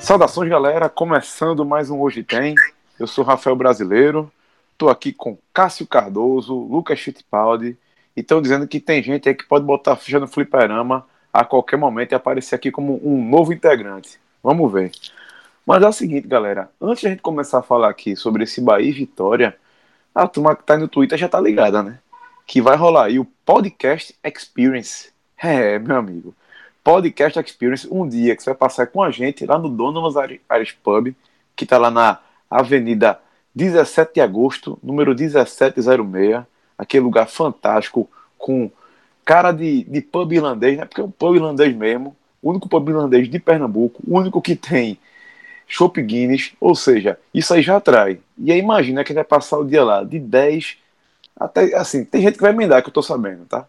Saudações, galera. Começando mais um Hoje Tem. Eu sou Rafael Brasileiro. Estou aqui com Cássio Cardoso, Lucas Fittipaldi. E estão dizendo que tem gente aí que pode botar ficha no fliperama a qualquer momento e aparecer aqui como um novo integrante. Vamos ver. Mas é o seguinte, galera. Antes de a gente começar a falar aqui sobre esse Bahia e Vitória, a turma que tá no Twitter já tá ligada, né? Que vai rolar aí o Podcast Experience. É, meu amigo. Podcast Experience, um dia que você vai passar com a gente lá no Donovan's Irish Pub, que está lá na Avenida 17 de Agosto, número 1706, aquele lugar fantástico, com cara de, de pub irlandês, né? Porque é um pub irlandês mesmo, o único pub irlandês de Pernambuco, o único que tem Chopp Guinness, ou seja, isso aí já atrai. E aí imagina que vai passar o dia lá de 10 até, assim, tem gente que vai emendar, que eu tô sabendo, tá?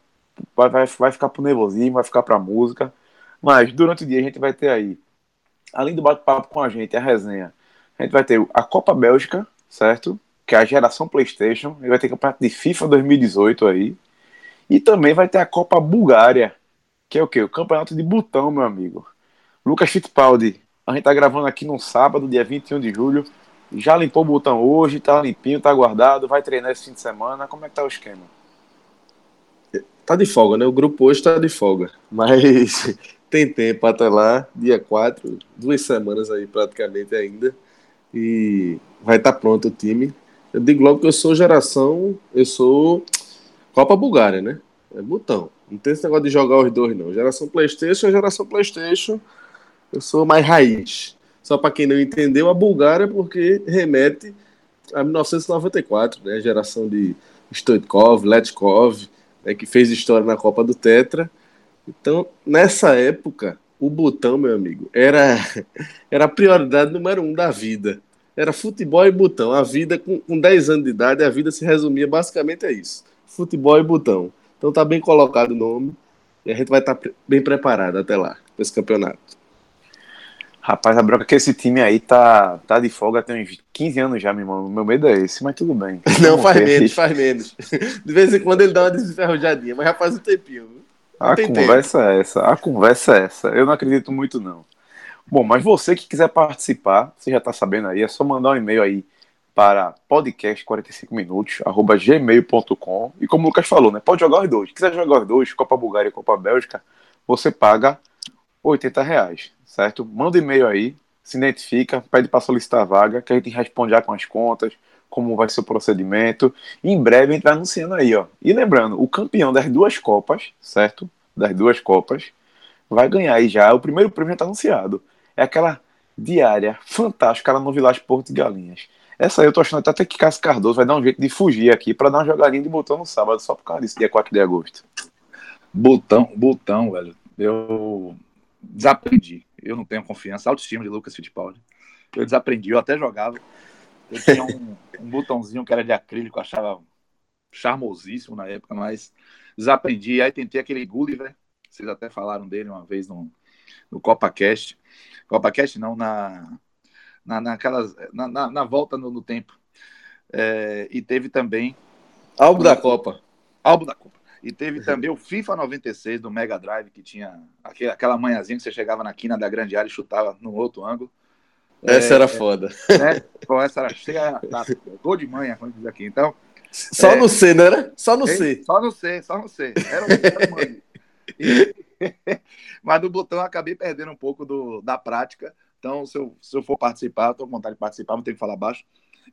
Vai, vai, vai ficar pro nervosismo, vai ficar pra música, mas durante o dia a gente vai ter aí, além do bate-papo com a gente, a resenha, a gente vai ter a Copa Bélgica, certo? Que é a geração PlayStation. E vai ter campeonato de FIFA 2018 aí. E também vai ter a Copa Bulgária, que é o quê? O campeonato de botão, meu amigo. Lucas Fittipaldi, a gente tá gravando aqui no sábado, dia 21 de julho. Já limpou o botão hoje, tá limpinho, tá guardado, vai treinar esse fim de semana. Como é que tá o esquema? Tá de folga, né? O grupo hoje tá de folga. Mas tem tempo até lá, dia 4, duas semanas aí praticamente ainda. E vai estar tá pronto o time. Eu digo logo que eu sou geração, eu sou Copa Bulgária, né? É botão. Não tem esse negócio de jogar os dois, não. Geração PlayStation, geração PlayStation. Eu sou mais raiz. Só para quem não entendeu, a Bulgária, porque remete a 1994, né? A geração de Stoichkov, Letkov, né? que fez história na Copa do Tetra. Então, nessa época, o botão, meu amigo, era, era a prioridade número um da vida. Era futebol e botão. A vida, com, com 10 anos de idade, a vida se resumia basicamente a isso: futebol e botão. Então tá bem colocado o nome e a gente vai estar tá bem preparado até lá, para esse campeonato. Rapaz, a bronca é que esse time aí tá, tá de folga tem uns 15 anos já, meu irmão. Meu medo é esse, mas tudo bem. Não, faz menos, faz menos. De vez em quando ele dá uma desenferrujadinha, mas já faz um tempinho. Viu? A conversa tempo. é essa, a conversa é essa. Eu não acredito muito, não. Bom, mas você que quiser participar, você já está sabendo aí, é só mandar um e-mail aí para podcast45minutos, arroba gmail.com. E como o Lucas falou, né? Pode jogar os dois. Se quiser jogar os dois, Copa Bulgária e Copa Bélgica, você paga 80 reais, certo? Manda um e-mail aí, se identifica, pede para solicitar a vaga, que a gente responde já com as contas, como vai ser o procedimento. E em breve a gente vai anunciando aí, ó. E lembrando, o campeão das duas Copas, certo? Das duas Copas, vai ganhar aí já. O primeiro prêmio já está anunciado. É aquela diária fantástica lá no Village Porto de Galinhas. Essa aí eu tô achando até que Cássio Cardoso vai dar um jeito de fugir aqui para dar uma jogadinha de botão no sábado, só por causa disso, dia 4 de agosto. Botão, botão, velho. Eu desaprendi. Eu não tenho confiança, autoestima de Lucas Fittipaldi. Eu desaprendi, eu até jogava. Eu tinha um, um botãozinho que era de acrílico, achava charmosíssimo na época, mas desaprendi. Aí tentei aquele Gulliver, vocês até falaram dele uma vez no, no CopaCast. CopaCast não, na, na, naquelas, na, na, na volta no, no tempo. É, e teve também. Álbum da Copa. Álbum da Copa. E teve também o FIFA 96 do Mega Drive, que tinha aquele, aquela manhãzinha que você chegava na quina da grande área e chutava no outro ângulo. Essa é, era foda. Né? Pô, essa era cheia, tá, gol de manhã, como diz aqui. Então, só é, no C, não era? Só no C. Só no C, só no C. Era o e, Mas no botão eu acabei perdendo um pouco do, da prática. Então, se eu, se eu for participar, estou com vontade de participar, não tenho que falar baixo.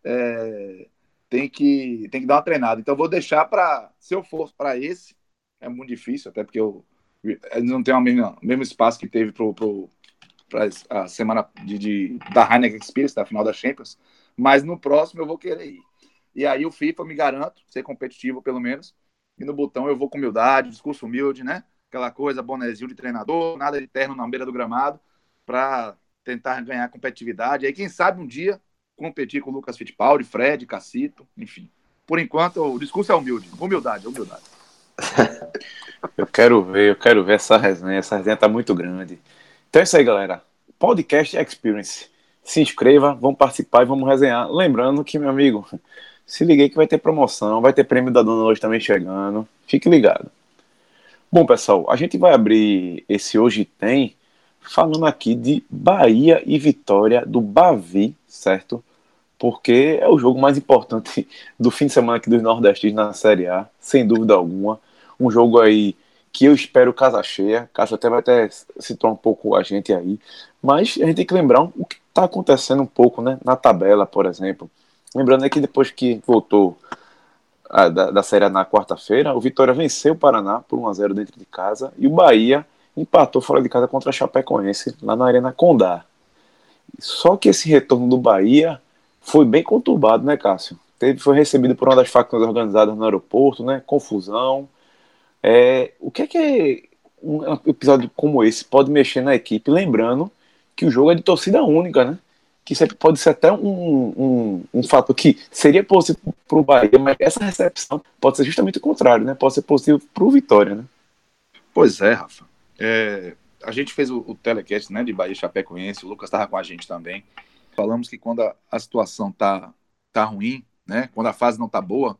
É, tem, que, tem que dar uma treinada. Então, vou deixar para. Se eu for para esse, é muito difícil, até porque eu, eles não tem o mesmo, espaço que teve para a semana de, de, da Heineken Experience, da final da Champions, mas no próximo eu vou querer ir. E aí o FIFA, me garanto, ser competitivo pelo menos, e no botão eu vou com humildade, discurso humilde, né? Aquela coisa, bonezinho de treinador, nada de terno na beira do gramado, para tentar ganhar competitividade. Aí, quem sabe um dia competir com o Lucas Fittipaldi, Fred, Cacito, enfim. Por enquanto, o discurso é humilde. Humildade, humildade. eu quero ver, eu quero ver essa resenha. Essa resenha tá muito grande. Então é isso aí, galera. Podcast Experience. se inscreva, vamos participar e vamos resenhar. Lembrando que, meu amigo, se liguei que vai ter promoção, vai ter prêmio da dona hoje também chegando. Fique ligado. Bom, pessoal, a gente vai abrir esse Hoje Tem falando aqui de Bahia e Vitória do Bavi, certo? Porque é o jogo mais importante do fim de semana aqui dos Nordestes na Série A, sem dúvida alguma. Um jogo aí que eu espero casa cheia. Casa até vai até citar um pouco a gente aí. Mas a gente tem que lembrar o que está acontecendo um pouco né, na tabela, por exemplo. Lembrando que depois que voltou a, da, da Série A na quarta-feira, o Vitória venceu o Paraná por 1x0 dentro de casa e o Bahia empatou fora de casa contra a Chapecoense lá na Arena Condá. Só que esse retorno do Bahia foi bem conturbado, né, Cássio? Teve, foi recebido por uma das facções organizadas no aeroporto, né? Confusão. É, o que é que um episódio como esse pode mexer na equipe? Lembrando que o jogo é de torcida única, né? Que pode ser até um, um, um fato que seria positivo para o Bahia, mas essa recepção pode ser justamente o contrário, né? Pode ser positivo para o Vitória, né? Pois é, Rafa. É, a gente fez o, o telecast né, de Bahia Chapecoense, o Lucas estava com a gente também. Falamos que quando a, a situação tá, tá ruim, né? Quando a fase não tá boa,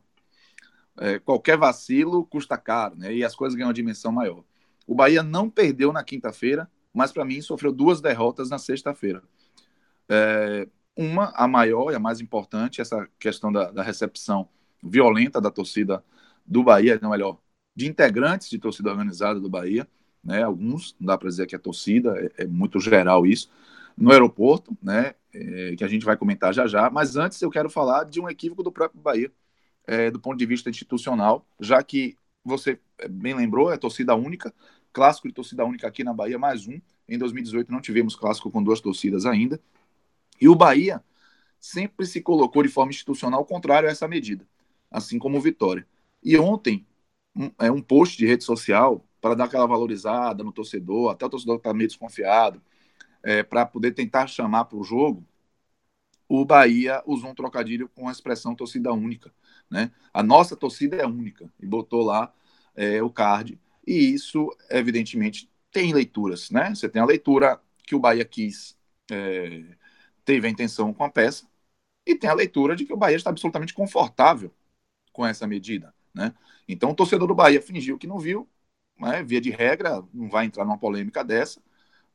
é, qualquer vacilo custa caro, né? E as coisas ganham uma dimensão maior. O Bahia não perdeu na quinta-feira, mas para mim sofreu duas derrotas na sexta-feira. É, uma, a maior e a mais importante, essa questão da, da, recepção violenta da torcida do Bahia, não melhor, de integrantes de torcida organizada do Bahia, né? Alguns, não dá para dizer que é torcida, é, é, muito geral isso, no aeroporto, né? É, que a gente vai comentar já já. Mas antes eu quero falar de um equívoco do próprio Bahia é, do ponto de vista institucional, já que você bem lembrou, é torcida única, clássico de torcida única aqui na Bahia, mais um. Em 2018 não tivemos clássico com duas torcidas ainda. E o Bahia sempre se colocou de forma institucional contrário a essa medida, assim como o Vitória. E ontem, um, é um post de rede social para dar aquela valorizada no torcedor, até o torcedor está meio desconfiado, é, para poder tentar chamar para o jogo, o Bahia usou um trocadilho com a expressão torcida única. Né? A nossa torcida é única e botou lá é, o card. E isso, evidentemente, tem leituras. Né? Você tem a leitura que o Bahia quis, é, teve a intenção com a peça, e tem a leitura de que o Bahia está absolutamente confortável com essa medida. Né? Então, o torcedor do Bahia fingiu que não viu, né? via de regra, não vai entrar numa polêmica dessa,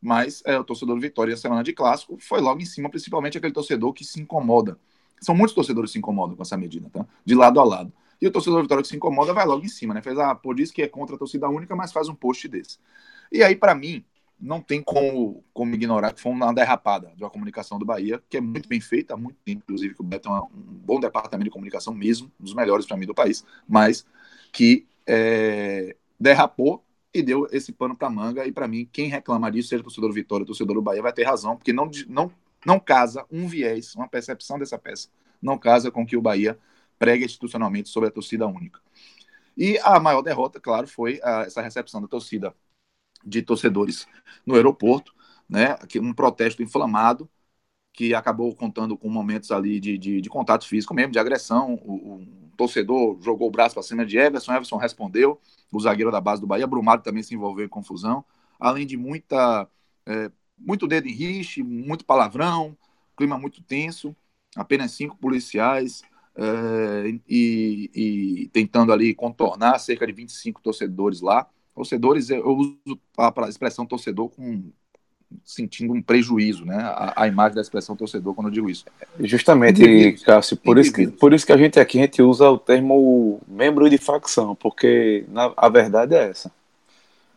mas é, o torcedor do Vitória, semana de clássico, foi logo em cima, principalmente aquele torcedor que se incomoda são muitos torcedores que se incomodam com essa medida, tá? De lado a lado. E o torcedor Vitória que se incomoda vai logo em cima, né? Fez, ah, pô, diz que é contra a torcida única, mas faz um post desse. E aí, para mim, não tem como, como ignorar que foi uma derrapada de uma comunicação do Bahia, que é muito bem feita, há muito tempo, inclusive, que o Bahia tem um bom departamento de comunicação mesmo, um dos melhores para mim do país, mas que é, derrapou e deu esse pano para manga. E para mim, quem reclama disso, seja torcedor do Vitória, torcedor do Bahia, vai ter razão, porque não, não não casa um viés, uma percepção dessa peça, não casa com que o Bahia prega institucionalmente sobre a torcida única. E a maior derrota, claro, foi a, essa recepção da torcida de torcedores no aeroporto, né? Um protesto inflamado que acabou contando com momentos ali de, de, de contato físico mesmo, de agressão. O, o torcedor jogou o braço para cima de Everson, Everson respondeu, o zagueiro da base do Bahia, Brumado também se envolveu em confusão, além de muita é, muito dedo em muito palavrão, clima muito tenso, apenas cinco policiais é, e, e, tentando ali contornar cerca de 25 torcedores lá. Torcedores, eu uso a, expressão torcedor com sentindo um prejuízo, né? A, a, imagem da expressão torcedor quando eu digo isso. Justamente, Indivíduos. Cássio, por isso, que, por isso que a gente aqui a gente usa o termo membro de facção, porque na, a verdade é essa.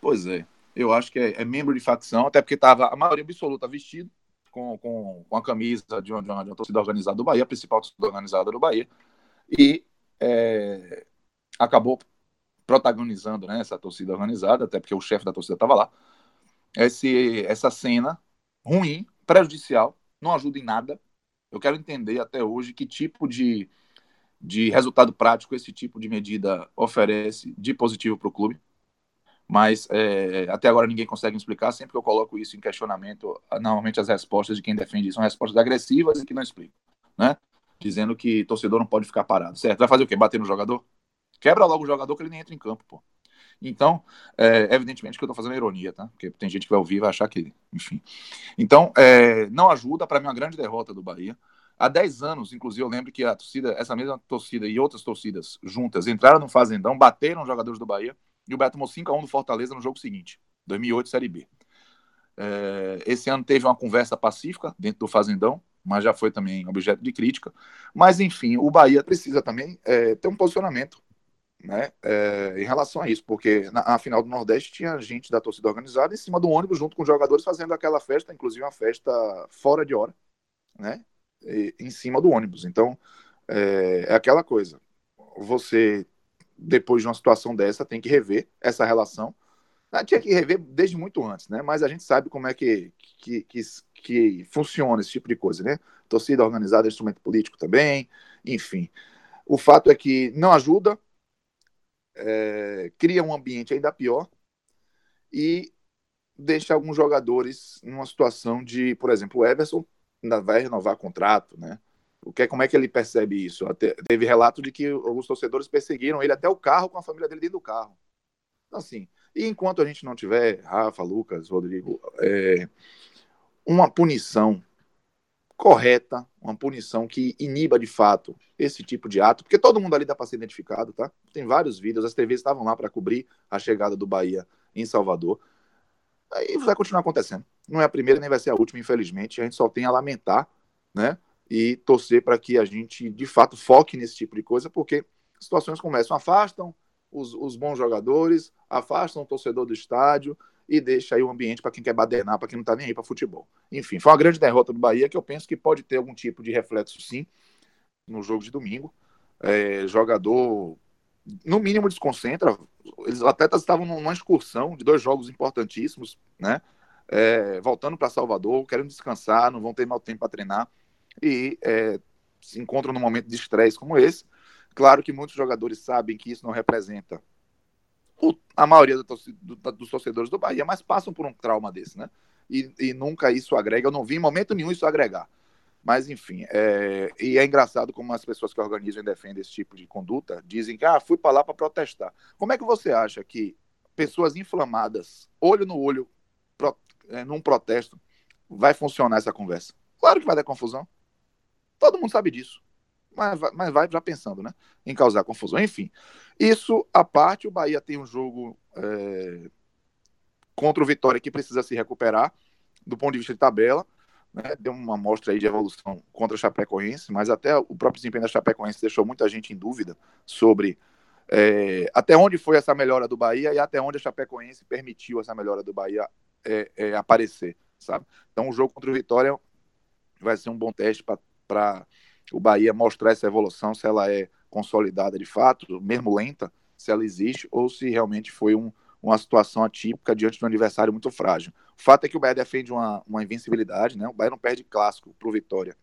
Pois é eu acho que é, é membro de facção, até porque estava a maioria absoluta vestido com, com, com a camisa de uma, de, uma, de uma, torcida organizada do Bahia, a principal torcida organizada do Bahia, e é, acabou protagonizando né, essa torcida organizada, até porque o chefe da torcida estava lá. Esse, essa cena ruim, prejudicial, não ajuda em nada. Eu quero entender até hoje que tipo de, de resultado prático esse tipo de medida oferece de positivo para o clube mas é, até agora ninguém consegue me explicar. Sempre que eu coloco isso em questionamento, normalmente as respostas de quem defende são respostas agressivas e que não explicam, né? Dizendo que torcedor não pode ficar parado, certo? Vai fazer o quê? Bater no jogador? Quebra logo o jogador que ele nem entra em campo, pô. Então, é, evidentemente que eu estou fazendo ironia, tá? Porque tem gente que vai ouvir e vai achar que, enfim. Então, é, não ajuda, para mim, uma grande derrota do Bahia. Há 10 anos, inclusive, eu lembro que a torcida, essa mesma torcida e outras torcidas juntas entraram no Fazendão, bateram os jogadores do Bahia e o Bahia tomou 5x1 do Fortaleza no jogo seguinte, 2008, Série B. É, esse ano teve uma conversa pacífica dentro do Fazendão, mas já foi também objeto de crítica. Mas, enfim, o Bahia precisa também é, ter um posicionamento né, é, em relação a isso, porque na, na, final do Nordeste tinha gente da torcida organizada em cima do ônibus, junto com os jogadores, fazendo aquela festa, inclusive uma festa fora de hora, né, e, em cima do ônibus. Então, é, é aquela coisa. Você, depois de uma situação dessa, tem que rever essa relação. Ah, tinha que rever desde muito antes, né? Mas a gente sabe como é que, que, que, que funciona esse tipo de coisa, né? Torcida organizada instrumento político também, enfim. O fato é que não ajuda, é, cria um ambiente ainda pior e deixa alguns jogadores numa situação de, por exemplo, o Everson ainda vai renovar contrato, né? O que, como é que ele percebe isso? Até, teve relato de que alguns torcedores perseguiram ele até o carro com a família dele dentro do carro. Então, assim, e enquanto a gente não tiver, Rafa, Lucas, Rodrigo, é, uma punição correta, uma punição que iniba de fato esse tipo de ato, porque todo mundo ali dá para ser identificado, tá? Tem vários vídeos, as TVs estavam lá para cobrir a chegada do Bahia em Salvador. Aí vai continuar acontecendo. Não é a primeira nem vai ser a última, infelizmente. A gente só tem a lamentar, né? E torcer para que a gente de fato foque nesse tipo de coisa, porque situações como essa afastam os, os bons jogadores, afastam o torcedor do estádio, e deixa aí o ambiente para quem quer badernar, para quem não está nem aí para futebol. Enfim, foi uma grande derrota do Bahia que eu penso que pode ter algum tipo de reflexo, sim, no jogo de domingo. É, jogador, no mínimo, desconcentra. Os atletas estavam numa excursão de dois jogos importantíssimos, né? É, voltando para Salvador, querendo descansar, não vão ter mal tempo para treinar e é, se encontram num momento de estresse como esse. Claro que muitos jogadores sabem que isso não representa a maioria do, do, dos torcedores do Bahia, mas passam por um trauma desse, né? E, e, nunca isso agrega, eu não vi em momento nenhum isso agregar. Mas, enfim, é, e é engraçado como as pessoas que organizam e defendem esse tipo de conduta dizem que, ah, fui para lá para protestar. Como é que você acha que pessoas inflamadas, olho no olho, pro, é, num protesto, vai funcionar essa conversa? Claro que vai dar confusão. Todo mundo sabe disso mas, mas vai já pensando né, em causar confusão. Enfim, isso à parte, o Bahia tem um jogo é, contra o Vitória que precisa se recuperar do ponto de vista de tabela. Né, deu uma amostra aí de evolução contra a Chapecoense, mas até o próprio desempenho da Chapecoense deixou muita gente em dúvida sobre é, até onde foi essa melhora do Bahia e até onde a Chapecoense permitiu essa melhora do Bahia é, é aparecer, sabe? Então o jogo contra o Vitória vai ser um bom teste para o Bahia mostrar essa evolução, se ela é consolidada de fato, mesmo lenta, se ela existe, ou se realmente foi um, uma situação atípica diante de um adversário muito frágil. O fato é que o Bahia defende uma, uma invencibilidade, né? O Bahia não perde clássico para o Vitória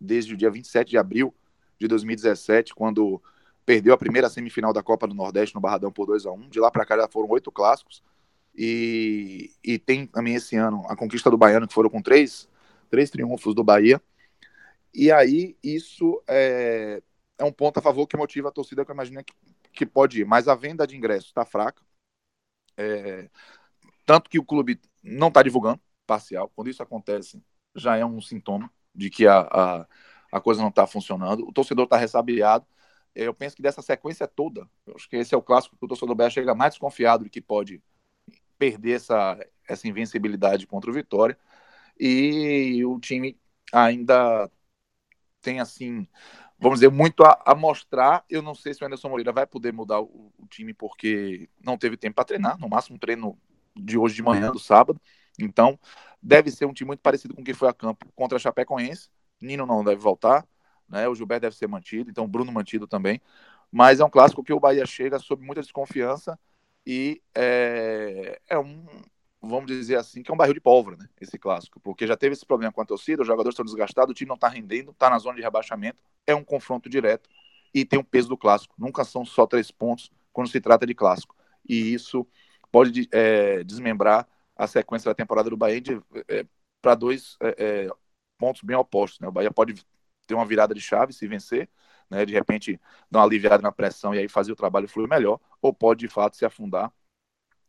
desde o dia 27 de abril de 2017, quando perdeu a primeira semifinal da Copa do Nordeste no Barradão por 2 a 1 De lá para cá já foram oito clássicos. E, e tem também esse ano a conquista do Baiano, que foram com três, três triunfos do Bahia. E aí isso é, é um ponto a favor que motiva a torcida que eu imagino que, que pode ir. Mas a venda de ingressos está fraca. É, tanto que o clube não está divulgando parcial. Quando isso acontece, já é um sintoma de que a, a, a coisa não está funcionando. O torcedor está ressabiado. Eu penso que dessa sequência toda, eu acho que esse é o clássico que o torcedor Bahia chega mais desconfiado de que pode perder essa, essa invencibilidade contra o Vitória. E o time ainda tem assim, vamos dizer, muito a, a, mostrar. Eu não sei se o Anderson Moreira vai poder mudar o, o time porque não teve tempo para treinar, no máximo um treino de hoje de manhã, do sábado. Então, deve ser um time muito parecido com o que foi a campo contra a Chapecoense. Nino não deve voltar, né? O Gilberto deve ser mantido, então o Bruno mantido também. Mas é um clássico que o Bahia chega sob muita desconfiança e é, é um, vamos dizer assim, que é um barril de pólvora, né? Esse clássico, porque já teve esse problema com a torcida, os jogadores estão desgastados, o time não está rendendo, está na zona de rebaixamento, é um confronto direto e tem o peso do clássico. Nunca são só três pontos quando se trata de clássico. E isso pode é, desmembrar a sequência da temporada do Bahia é, para dois é, é, pontos bem opostos. Né? O Bahia pode ter uma virada de chave se vencer, né? de repente dar uma aliviada na pressão e aí fazer o trabalho fluir melhor, ou pode de fato se afundar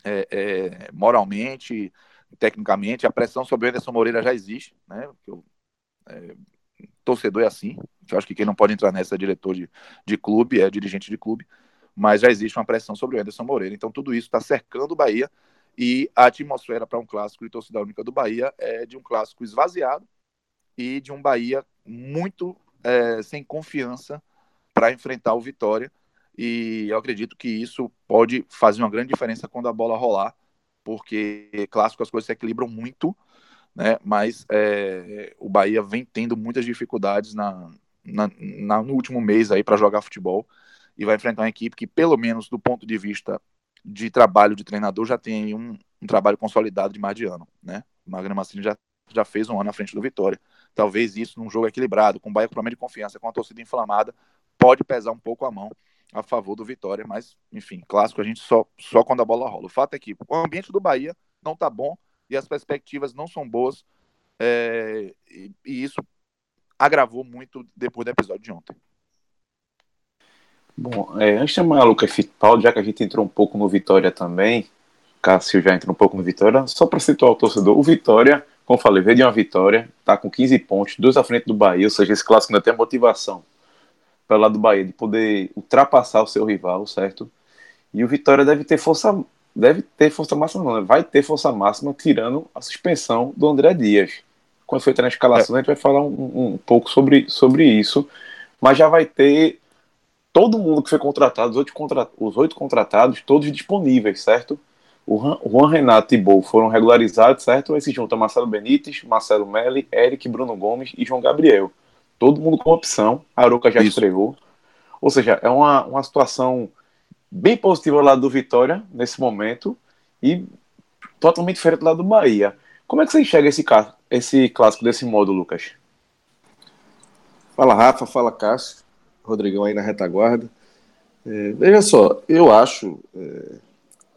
é, é, moralmente, tecnicamente, a pressão sobre o Anderson Moreira já existe, né? Eu, é, torcedor é assim, eu acho que quem não pode entrar nessa é diretor de, de clube, é dirigente de clube, mas já existe uma pressão sobre o Anderson Moreira. Então tudo isso está cercando o Bahia e a atmosfera para um clássico de torcida única do Bahia é de um clássico esvaziado e de um Bahia muito é, sem confiança para enfrentar o Vitória. E eu acredito que isso pode fazer uma grande diferença quando a bola rolar, porque clássico as coisas se equilibram muito, né? Mas é, o Bahia vem tendo muitas dificuldades na, na, na no último mês aí para jogar futebol e vai enfrentar uma equipe que, pelo menos do ponto de vista de trabalho de treinador, já tem um, um trabalho consolidado de mais de ano, né? O Magno Massini já, já fez um ano à frente do Vitória. Talvez isso, num jogo equilibrado, com o Bahia com problema de confiança, com a torcida inflamada, pode pesar um pouco a mão a favor do Vitória, mas, enfim, clássico a gente só, só quando a bola rola. O fato é que o ambiente do Bahia não tá bom e as perspectivas não são boas, é, e, e isso agravou muito depois do episódio de ontem. Bom, é, antes de chamar Lucas Fittipaldi, já que a gente entrou um pouco no Vitória também, Cássio já entrou um pouco no Vitória, só para situar o torcedor, o Vitória, como falei, veio de uma vitória, tá com 15 pontos, dois à frente do Bahia, ou seja, esse clássico ainda tem a motivação pelo lado do Bahia de poder ultrapassar o seu rival, certo? E o Vitória deve ter força, deve ter força máxima, não, né? vai ter força máxima tirando a suspensão do André Dias. Quando foi na escalação, é. a gente vai falar um, um pouco sobre, sobre isso, mas já vai ter todo mundo que foi contratado, os oito, contra, os oito contratados, todos disponíveis, certo? O Juan Renato e Bo foram regularizados, certo? Aí se junta Marcelo Benítez, Marcelo Melli, Eric, Bruno Gomes e João Gabriel. Todo mundo com opção. A Aroca já Isso. estreou. Ou seja, é uma, uma situação bem positiva lá do Vitória nesse momento e totalmente diferente lá do Bahia. Como é que você enxerga esse, esse clássico desse modo, Lucas? Fala Rafa, fala Cássio. Rodrigão aí na retaguarda. É, veja só, eu acho, é,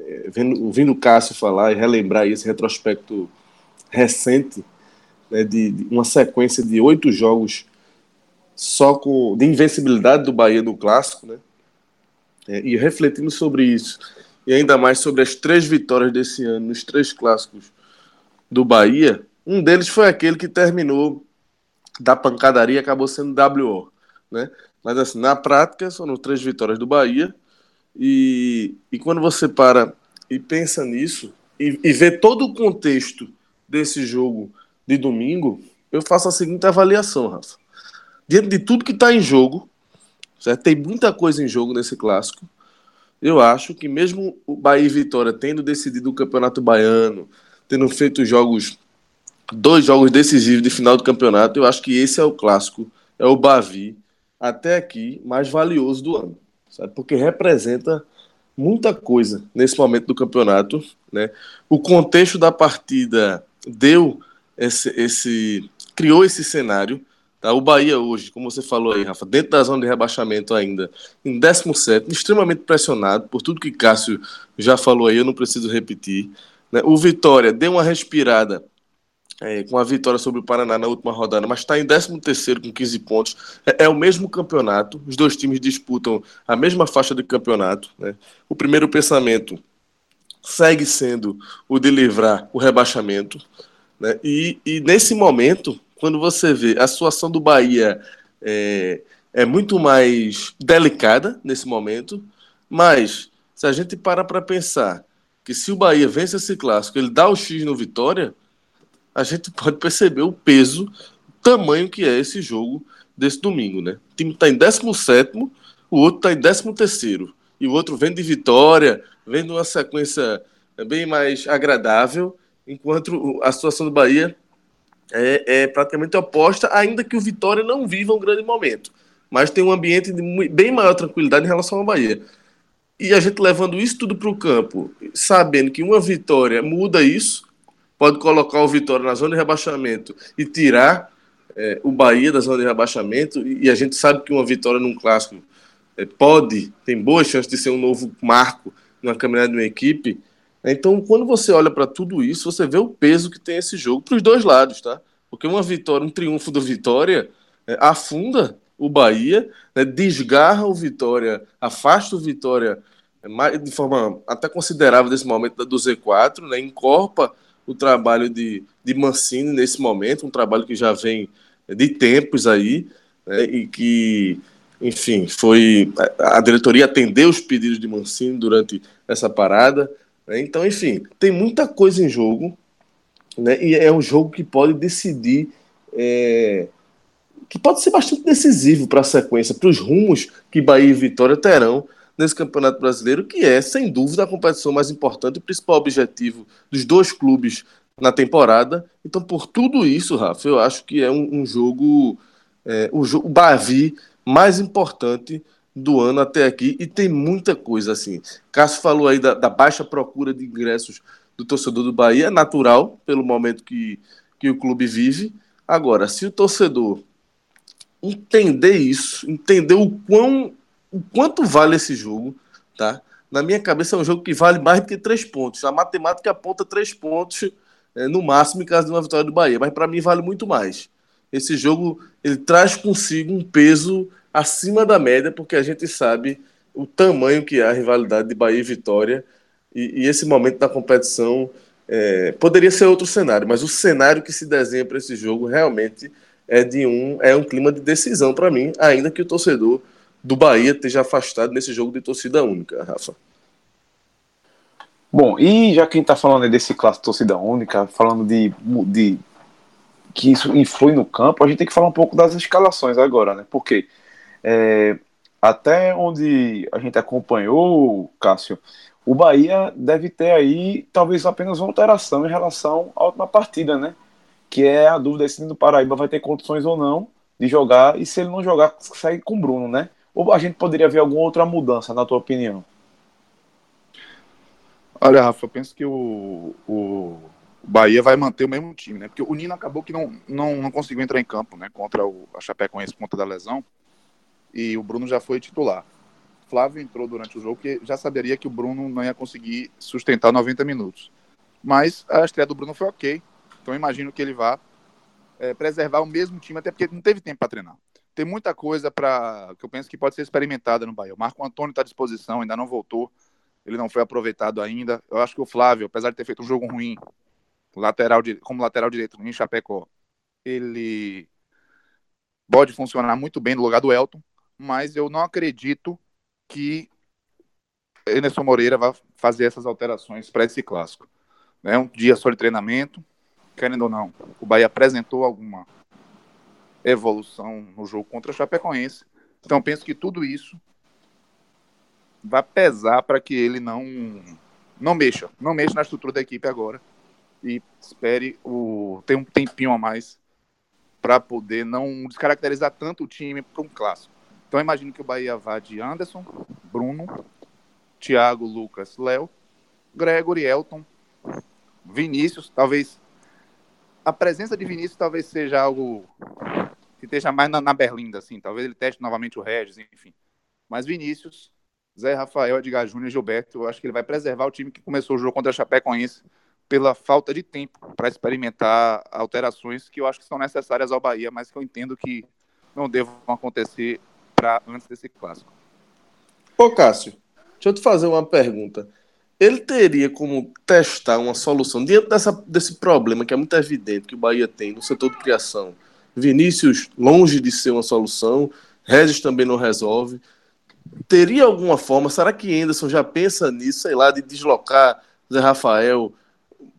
é, vendo, ouvindo o Cássio falar e relembrar esse retrospecto recente, né, de, de, uma sequência de oito jogos só com de invencibilidade do Bahia no clássico, né? É, e refletindo sobre isso, e ainda mais sobre as três vitórias desse ano nos três clássicos do Bahia, um deles foi aquele que terminou da pancadaria acabou sendo WO, né? Mas assim, na prática, foram três vitórias do Bahia. E, e quando você para e pensa nisso, e, e vê todo o contexto desse jogo de domingo, eu faço a seguinte avaliação, Rafa. Diante de tudo que está em jogo, certo? tem muita coisa em jogo nesse clássico. Eu acho que mesmo o Bahia e Vitória tendo decidido o Campeonato Baiano, tendo feito jogos, dois jogos decisivos de final do campeonato, eu acho que esse é o clássico, é o Bavi até aqui mais valioso do ano, sabe? Porque representa muita coisa nesse momento do campeonato, né? O contexto da partida deu esse, esse criou esse cenário, tá? O Bahia hoje, como você falou aí, Rafa, dentro da zona de rebaixamento ainda, em 17, extremamente pressionado por tudo que Cássio já falou aí, eu não preciso repetir, né? O Vitória deu uma respirada é, com a vitória sobre o Paraná na última rodada, mas está em 13º com 15 pontos. É, é, o mesmo campeonato, os dois times disputam a mesma faixa de campeonato. Né? O primeiro pensamento segue sendo o de livrar o rebaixamento. Né? E, e nesse momento, quando você vê a situação do Bahia é, é muito mais delicada nesse momento, mas se a gente para para pensar que se o Bahia vence esse clássico, ele dá o X no Vitória a gente pode perceber o peso, o tamanho que é esse jogo desse domingo, né? O time está em 17, o outro está em 13 e o outro vem de vitória, vem de uma sequência bem mais agradável, enquanto a situação do Bahia é, é praticamente oposta, ainda que o Vitória não viva um grande momento, mas tem um ambiente de bem maior tranquilidade em relação ao Bahia. E a gente levando isso tudo para o campo, sabendo que uma vitória muda isso, pode colocar o Vitória na zona de rebaixamento e tirar é, o Bahia da zona de rebaixamento, e a gente sabe que uma vitória num clássico é, pode, tem boas chances de ser um novo marco na caminhada de uma equipe. Então, quando você olha para tudo isso, você vê o peso que tem esse jogo para os dois lados, tá? Porque uma vitória, um triunfo do Vitória é, afunda o Bahia, né, desgarra o Vitória, afasta o Vitória de forma até considerável desse momento do Z4, né? Encorpa o trabalho de, de Mancini nesse momento, um trabalho que já vem de tempos aí, né? e que, enfim, foi. A diretoria atendeu os pedidos de Mancini durante essa parada. Né? Então, enfim, tem muita coisa em jogo, né? e é um jogo que pode decidir. É, que pode ser bastante decisivo para a sequência, para os rumos que Bahia e Vitória terão nesse Campeonato Brasileiro, que é, sem dúvida, a competição mais importante, o principal objetivo dos dois clubes na temporada. Então, por tudo isso, Rafa, eu acho que é um, um jogo, é, o, o Bavi mais importante do ano até aqui e tem muita coisa assim. Cássio falou aí da, da, baixa procura de ingressos do torcedor do Bahia, é natural pelo momento que, que o clube vive. Agora, se o torcedor entender isso, entender o quão o quanto vale esse jogo, tá? Na minha cabeça é um jogo que vale mais do que três pontos. A matemática aponta três pontos é, no máximo em caso de uma vitória do Bahia, mas para mim vale muito mais. Esse jogo ele traz consigo um peso acima da média, porque a gente sabe o tamanho que é a rivalidade de Bahia e Vitória e, e esse momento da competição é, poderia ser outro cenário, mas o cenário que se desenha para esse jogo realmente é de um é um clima de decisão para mim, ainda que o torcedor do Bahia esteja afastado nesse jogo de torcida única, Rafa. Bom, e já quem está falando desse clássico torcida única, falando de, de que isso influi no campo, a gente tem que falar um pouco das escalações agora, né? Porque é, até onde a gente acompanhou, Cássio, o Bahia deve ter aí talvez apenas uma alteração em relação à última partida, né? Que é a dúvida se o Paraíba vai ter condições ou não de jogar e se ele não jogar, sai com o Bruno, né? Ou a gente poderia ver alguma outra mudança, na tua opinião? Olha, Rafa, eu penso que o, o Bahia vai manter o mesmo time, né? Porque o Nino acabou que não, não, não conseguiu entrar em campo, né? Contra o, a Chapecoense por conta da lesão. E o Bruno já foi titular. Flávio entrou durante o jogo que já saberia que o Bruno não ia conseguir sustentar 90 minutos. Mas a estreia do Bruno foi ok. Então imagino que ele vá é, preservar o mesmo time, até porque não teve tempo para treinar tem muita coisa para que eu penso que pode ser experimentada no Bahia. O Marco Antônio está à disposição, ainda não voltou, ele não foi aproveitado ainda. Eu acho que o Flávio, apesar de ter feito um jogo ruim, lateral como lateral direito em Chapecó, ele pode funcionar muito bem no lugar do Elton, mas eu não acredito que Enerson Moreira vai fazer essas alterações para esse clássico. É um dia só de treinamento, querendo ou não, o Bahia apresentou alguma evolução no jogo contra o Chapecoense. Então penso que tudo isso vai pesar para que ele não não mexa, não mexa na estrutura da equipe agora e espere o ter um tempinho a mais para poder não descaracterizar tanto o time para um clássico. Então imagino que o Bahia vá de Anderson, Bruno, Thiago, Lucas, Léo, Gregory, Elton, Vinícius, talvez a presença de Vinícius talvez seja algo que esteja mais na, na Berlinda, assim. Talvez ele teste novamente o Regis, enfim. Mas Vinícius, Zé Rafael, Edgar Júnior e Gilberto, eu acho que ele vai preservar o time que começou o jogo contra a Chapecoense pela falta de tempo para experimentar alterações que eu acho que são necessárias ao Bahia, mas que eu entendo que não devam acontecer para antes desse clássico. Ô Cássio, deixa eu te fazer uma pergunta. Ele teria como testar uma solução diante dessa, desse problema que é muito evidente que o Bahia tem no setor de criação Vinícius, longe de ser uma solução, Regis também não resolve. Teria alguma forma, será que Anderson já pensa nisso, sei lá, de deslocar Zé Rafael,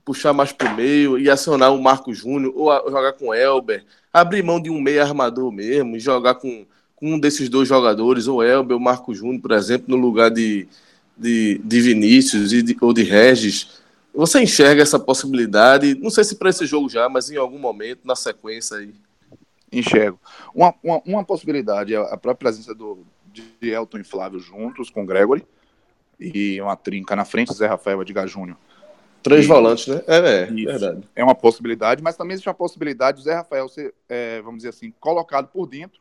puxar mais para o meio e acionar o Marco Júnior, ou jogar com Elber, abrir mão de um meio armador mesmo e jogar com, com um desses dois jogadores, ou Elber ou Marco Júnior, por exemplo, no lugar de, de, de Vinícius e de, ou de Regis. Você enxerga essa possibilidade? Não sei se para esse jogo já, mas em algum momento, na sequência aí enxergo. Uma, uma, uma, possibilidade é a própria presença do, de Elton e Flávio juntos com Gregory e uma trinca na frente, Zé Rafael Edgar Júnior. Três e, volantes, né? É, é verdade. É uma possibilidade, mas também existe a possibilidade do Zé Rafael ser, é, vamos dizer assim, colocado por dentro,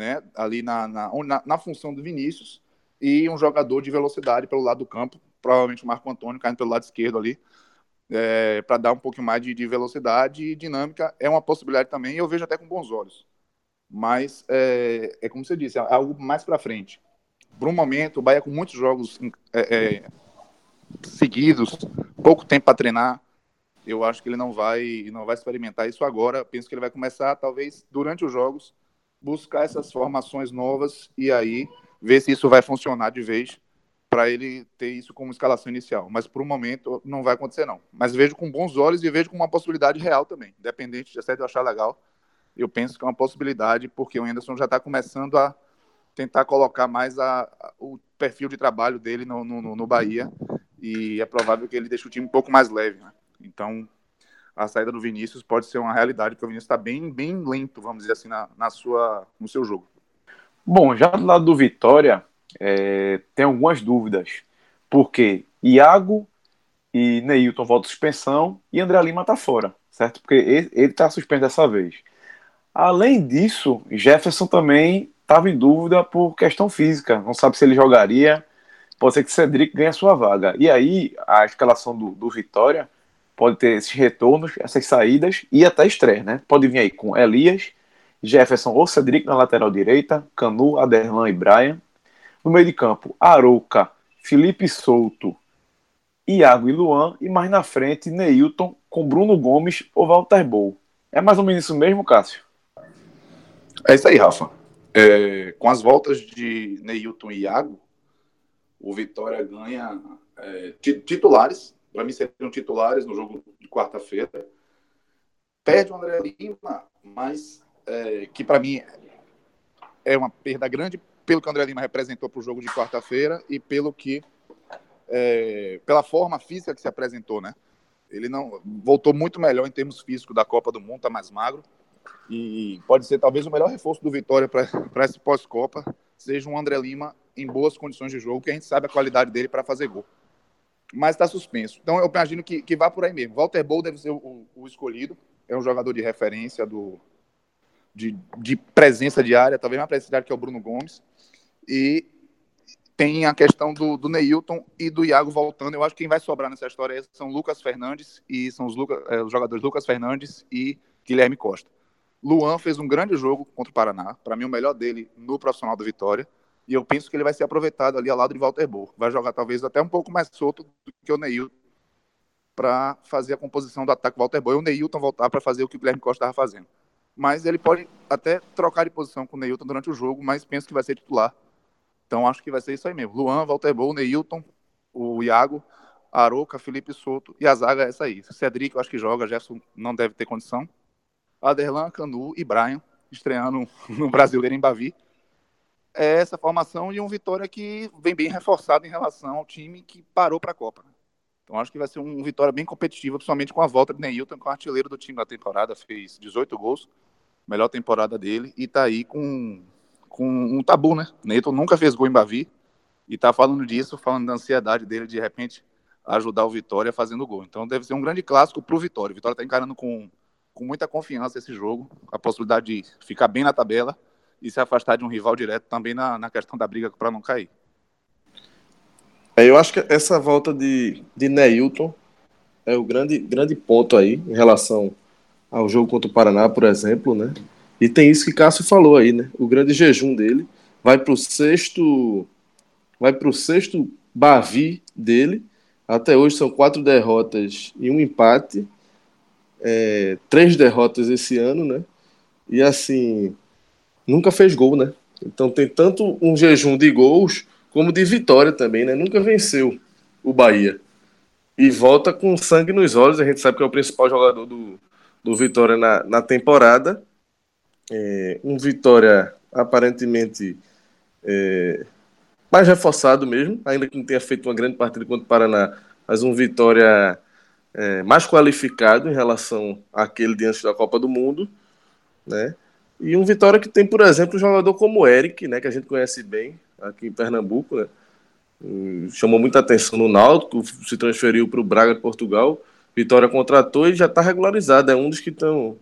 né? Ali na, na, na, na função do Vinícius e um jogador de velocidade pelo lado do campo, provavelmente o Marco Antônio caindo pelo lado esquerdo ali, é, para dar um pouquinho mais de, de, velocidade e dinâmica é uma possibilidade também, eu vejo até com bons olhos. Mas é, é como você disse, é algo mais para frente. Por um momento, o Bahia com muitos jogos é, é, seguidos, pouco tempo para treinar, eu acho que ele não vai não vai experimentar isso agora. Penso que ele vai começar, talvez, durante os jogos, buscar essas formações novas e aí ver se isso vai funcionar de vez para ele ter isso como escalação inicial. Mas por um momento não vai acontecer não. Mas vejo com bons olhos e vejo com uma possibilidade real também, independente de eu achar legal. Eu penso que é uma possibilidade porque o Anderson já está começando a tentar colocar mais a, a, o perfil de trabalho dele no, no, no, Bahia e é provável que ele deixe o time um pouco mais leve. Né? Então a saída do Vinícius pode ser uma realidade porque o Vinícius está bem bem lento, vamos dizer assim, na, na sua no seu jogo. Bom, já do lado do Vitória, é, tem algumas dúvidas. Porque Iago e Neilton voltam suspensão e André Lima está fora, certo? Porque ele está suspenso dessa vez. Além disso, Jefferson também estava em dúvida por questão física. Não sabe se ele jogaria. Pode ser que Cedric ganhe a sua vaga. E aí, a escalação do, do Vitória pode ter esses retornos, essas saídas e até estreia, né? Pode vir aí com Elias, Jefferson ou Cedric na lateral direita, Canu, Aderlan e Brian. No meio de campo, Arouca, Felipe Souto, Iago e Luan. E mais na frente, Neilton com Bruno Gomes ou Walter Bol. É mais ou menos isso mesmo, Cássio? É isso aí, Rafa. É, com as voltas de Neilton e Iago, o Vitória ganha é, titulares. Para mim, seriam titulares no jogo de quarta-feira. Perde o André Lima, mas é, que para mim é uma perda grande pelo que o André Lima representou para o jogo de quarta-feira e pelo que é, pela forma física que se apresentou, né? Ele não voltou muito melhor em termos físicos da Copa do Mundo, está mais magro e pode ser talvez o melhor reforço do Vitória para esse pós-Copa seja um André Lima em boas condições de jogo, que a gente sabe a qualidade dele para fazer gol. Mas está suspenso. Então eu imagino que, que vá por aí mesmo. Walter Bol deve ser o, o escolhido. É um jogador de referência do, de, de presença diária, talvez mais presença que é o Bruno Gomes. E tem a questão do, do Neilton e do Iago voltando. Eu acho que quem vai sobrar nessa história são Lucas Fernandes e são os, Luca, é, os jogadores Lucas Fernandes e Guilherme Costa. Luan fez um grande jogo contra o Paraná, para mim o melhor dele no profissional do Vitória, e eu penso que ele vai ser aproveitado ali ao lado de Walter Bo. Vai jogar talvez até um pouco mais solto do que o Neilton para fazer a composição do ataque Walter Bo e o Neilton voltar para fazer o que o Guilherme Costa estava fazendo. Mas ele pode até trocar de posição com o Neilton durante o jogo, mas penso que vai ser titular então acho que vai ser isso aí mesmo. Luan, Walter Bol, Neilton, o Iago, Aroca, Felipe Souto e a zaga é essa aí. Cedric, eu acho que joga, Jefferson não deve ter condição. Aderlan, Canu e Brian, estreando no Brasileiro em Bavi. É essa formação e um Vitória que vem bem reforçado em relação ao time que parou para a Copa. Então acho que vai ser um Vitória bem competitivo, principalmente com a volta de Neilton, que é o artilheiro do time da temporada, fez 18 gols, melhor temporada dele, e está aí com com um tabu, né? Neto nunca fez gol em Bavi e tá falando disso, falando da ansiedade dele de, repente ajudar o Vitória fazendo gol. Então deve ser um grande clássico pro Vitória. O Vitória tá encarando com, com muita confiança esse jogo, a possibilidade de ficar bem na tabela e se afastar de um rival direto também na, na questão da briga para não cair. É, eu acho que essa volta de, de Neilton é o grande, grande ponto aí em relação ao jogo contra o Paraná, por exemplo, né? E tem isso que Cássio falou aí, né? O grande jejum dele vai para o sexto, vai para o sexto Bavi dele. Até hoje são quatro derrotas e um empate, é, três derrotas esse ano, né? E assim, nunca fez gol, né? Então tem tanto um jejum de gols como de vitória também, né? Nunca venceu o Bahia. E volta com sangue nos olhos. A gente sabe que é o principal jogador do, do Vitória na, na temporada é, um Vitória aparentemente é, mais reforçado mesmo, ainda que não tenha feito uma grande partida contra o Paraná, mas um Vitória é, mais qualificado em relação àquele diante da Copa do Mundo, né? E um Vitória que tem, por exemplo, um jogador como o Eric, né, que a gente conhece bem aqui em Pernambuco, né? Chamou muita atenção no Náutico, se transferiu para o Braga de Portugal. Vitória contratou e já está regularizado. É um dos que estão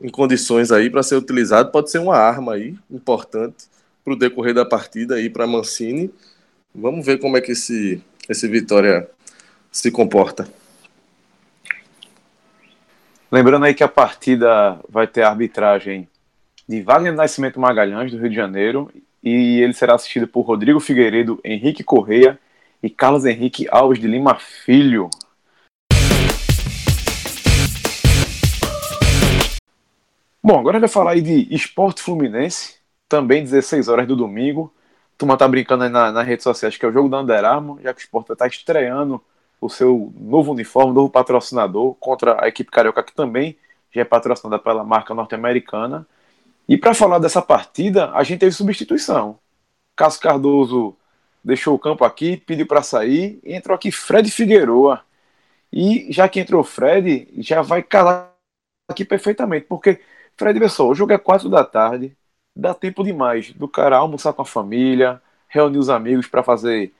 em condições aí para ser utilizado, pode ser uma arma aí importante para o decorrer da partida aí para Mancini. Vamos ver como é que esse, esse Vitória se comporta. Lembrando aí que a partida vai ter arbitragem de Wagner Nascimento Magalhães, do Rio de Janeiro, e ele será assistido por Rodrigo Figueiredo, Henrique Correia e Carlos Henrique Alves de Lima Filho. Bom, agora vai falar aí de Esporte Fluminense, também 16 horas do domingo. Turma tá brincando aí na, nas redes sociais que é o jogo da Under Armour, já que o Esporte estar estreando o seu novo uniforme, novo patrocinador contra a equipe carioca que também já é patrocinada pela marca norte-americana. E para falar dessa partida, a gente teve substituição. Cássio Cardoso deixou o campo aqui, pediu para sair, entrou aqui Fred Figueroa. E já que entrou Fred, já vai calar aqui perfeitamente, porque Fred, pessoal, o jogo é 4 da tarde, dá tempo demais do cara almoçar com a família, reunir os amigos para fazer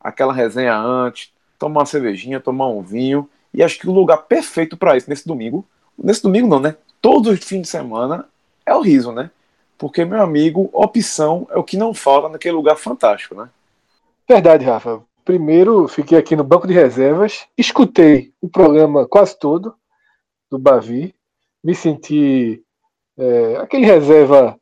aquela resenha antes, tomar uma cervejinha, tomar um vinho. E acho que o lugar perfeito para isso nesse domingo, nesse domingo não, né? Todos os fins de semana é o riso, né? Porque, meu amigo, opção é o que não falta naquele lugar fantástico, né? Verdade, Rafa. Primeiro, fiquei aqui no banco de reservas, escutei o programa quase todo do Bavi, me senti é, aquele reserva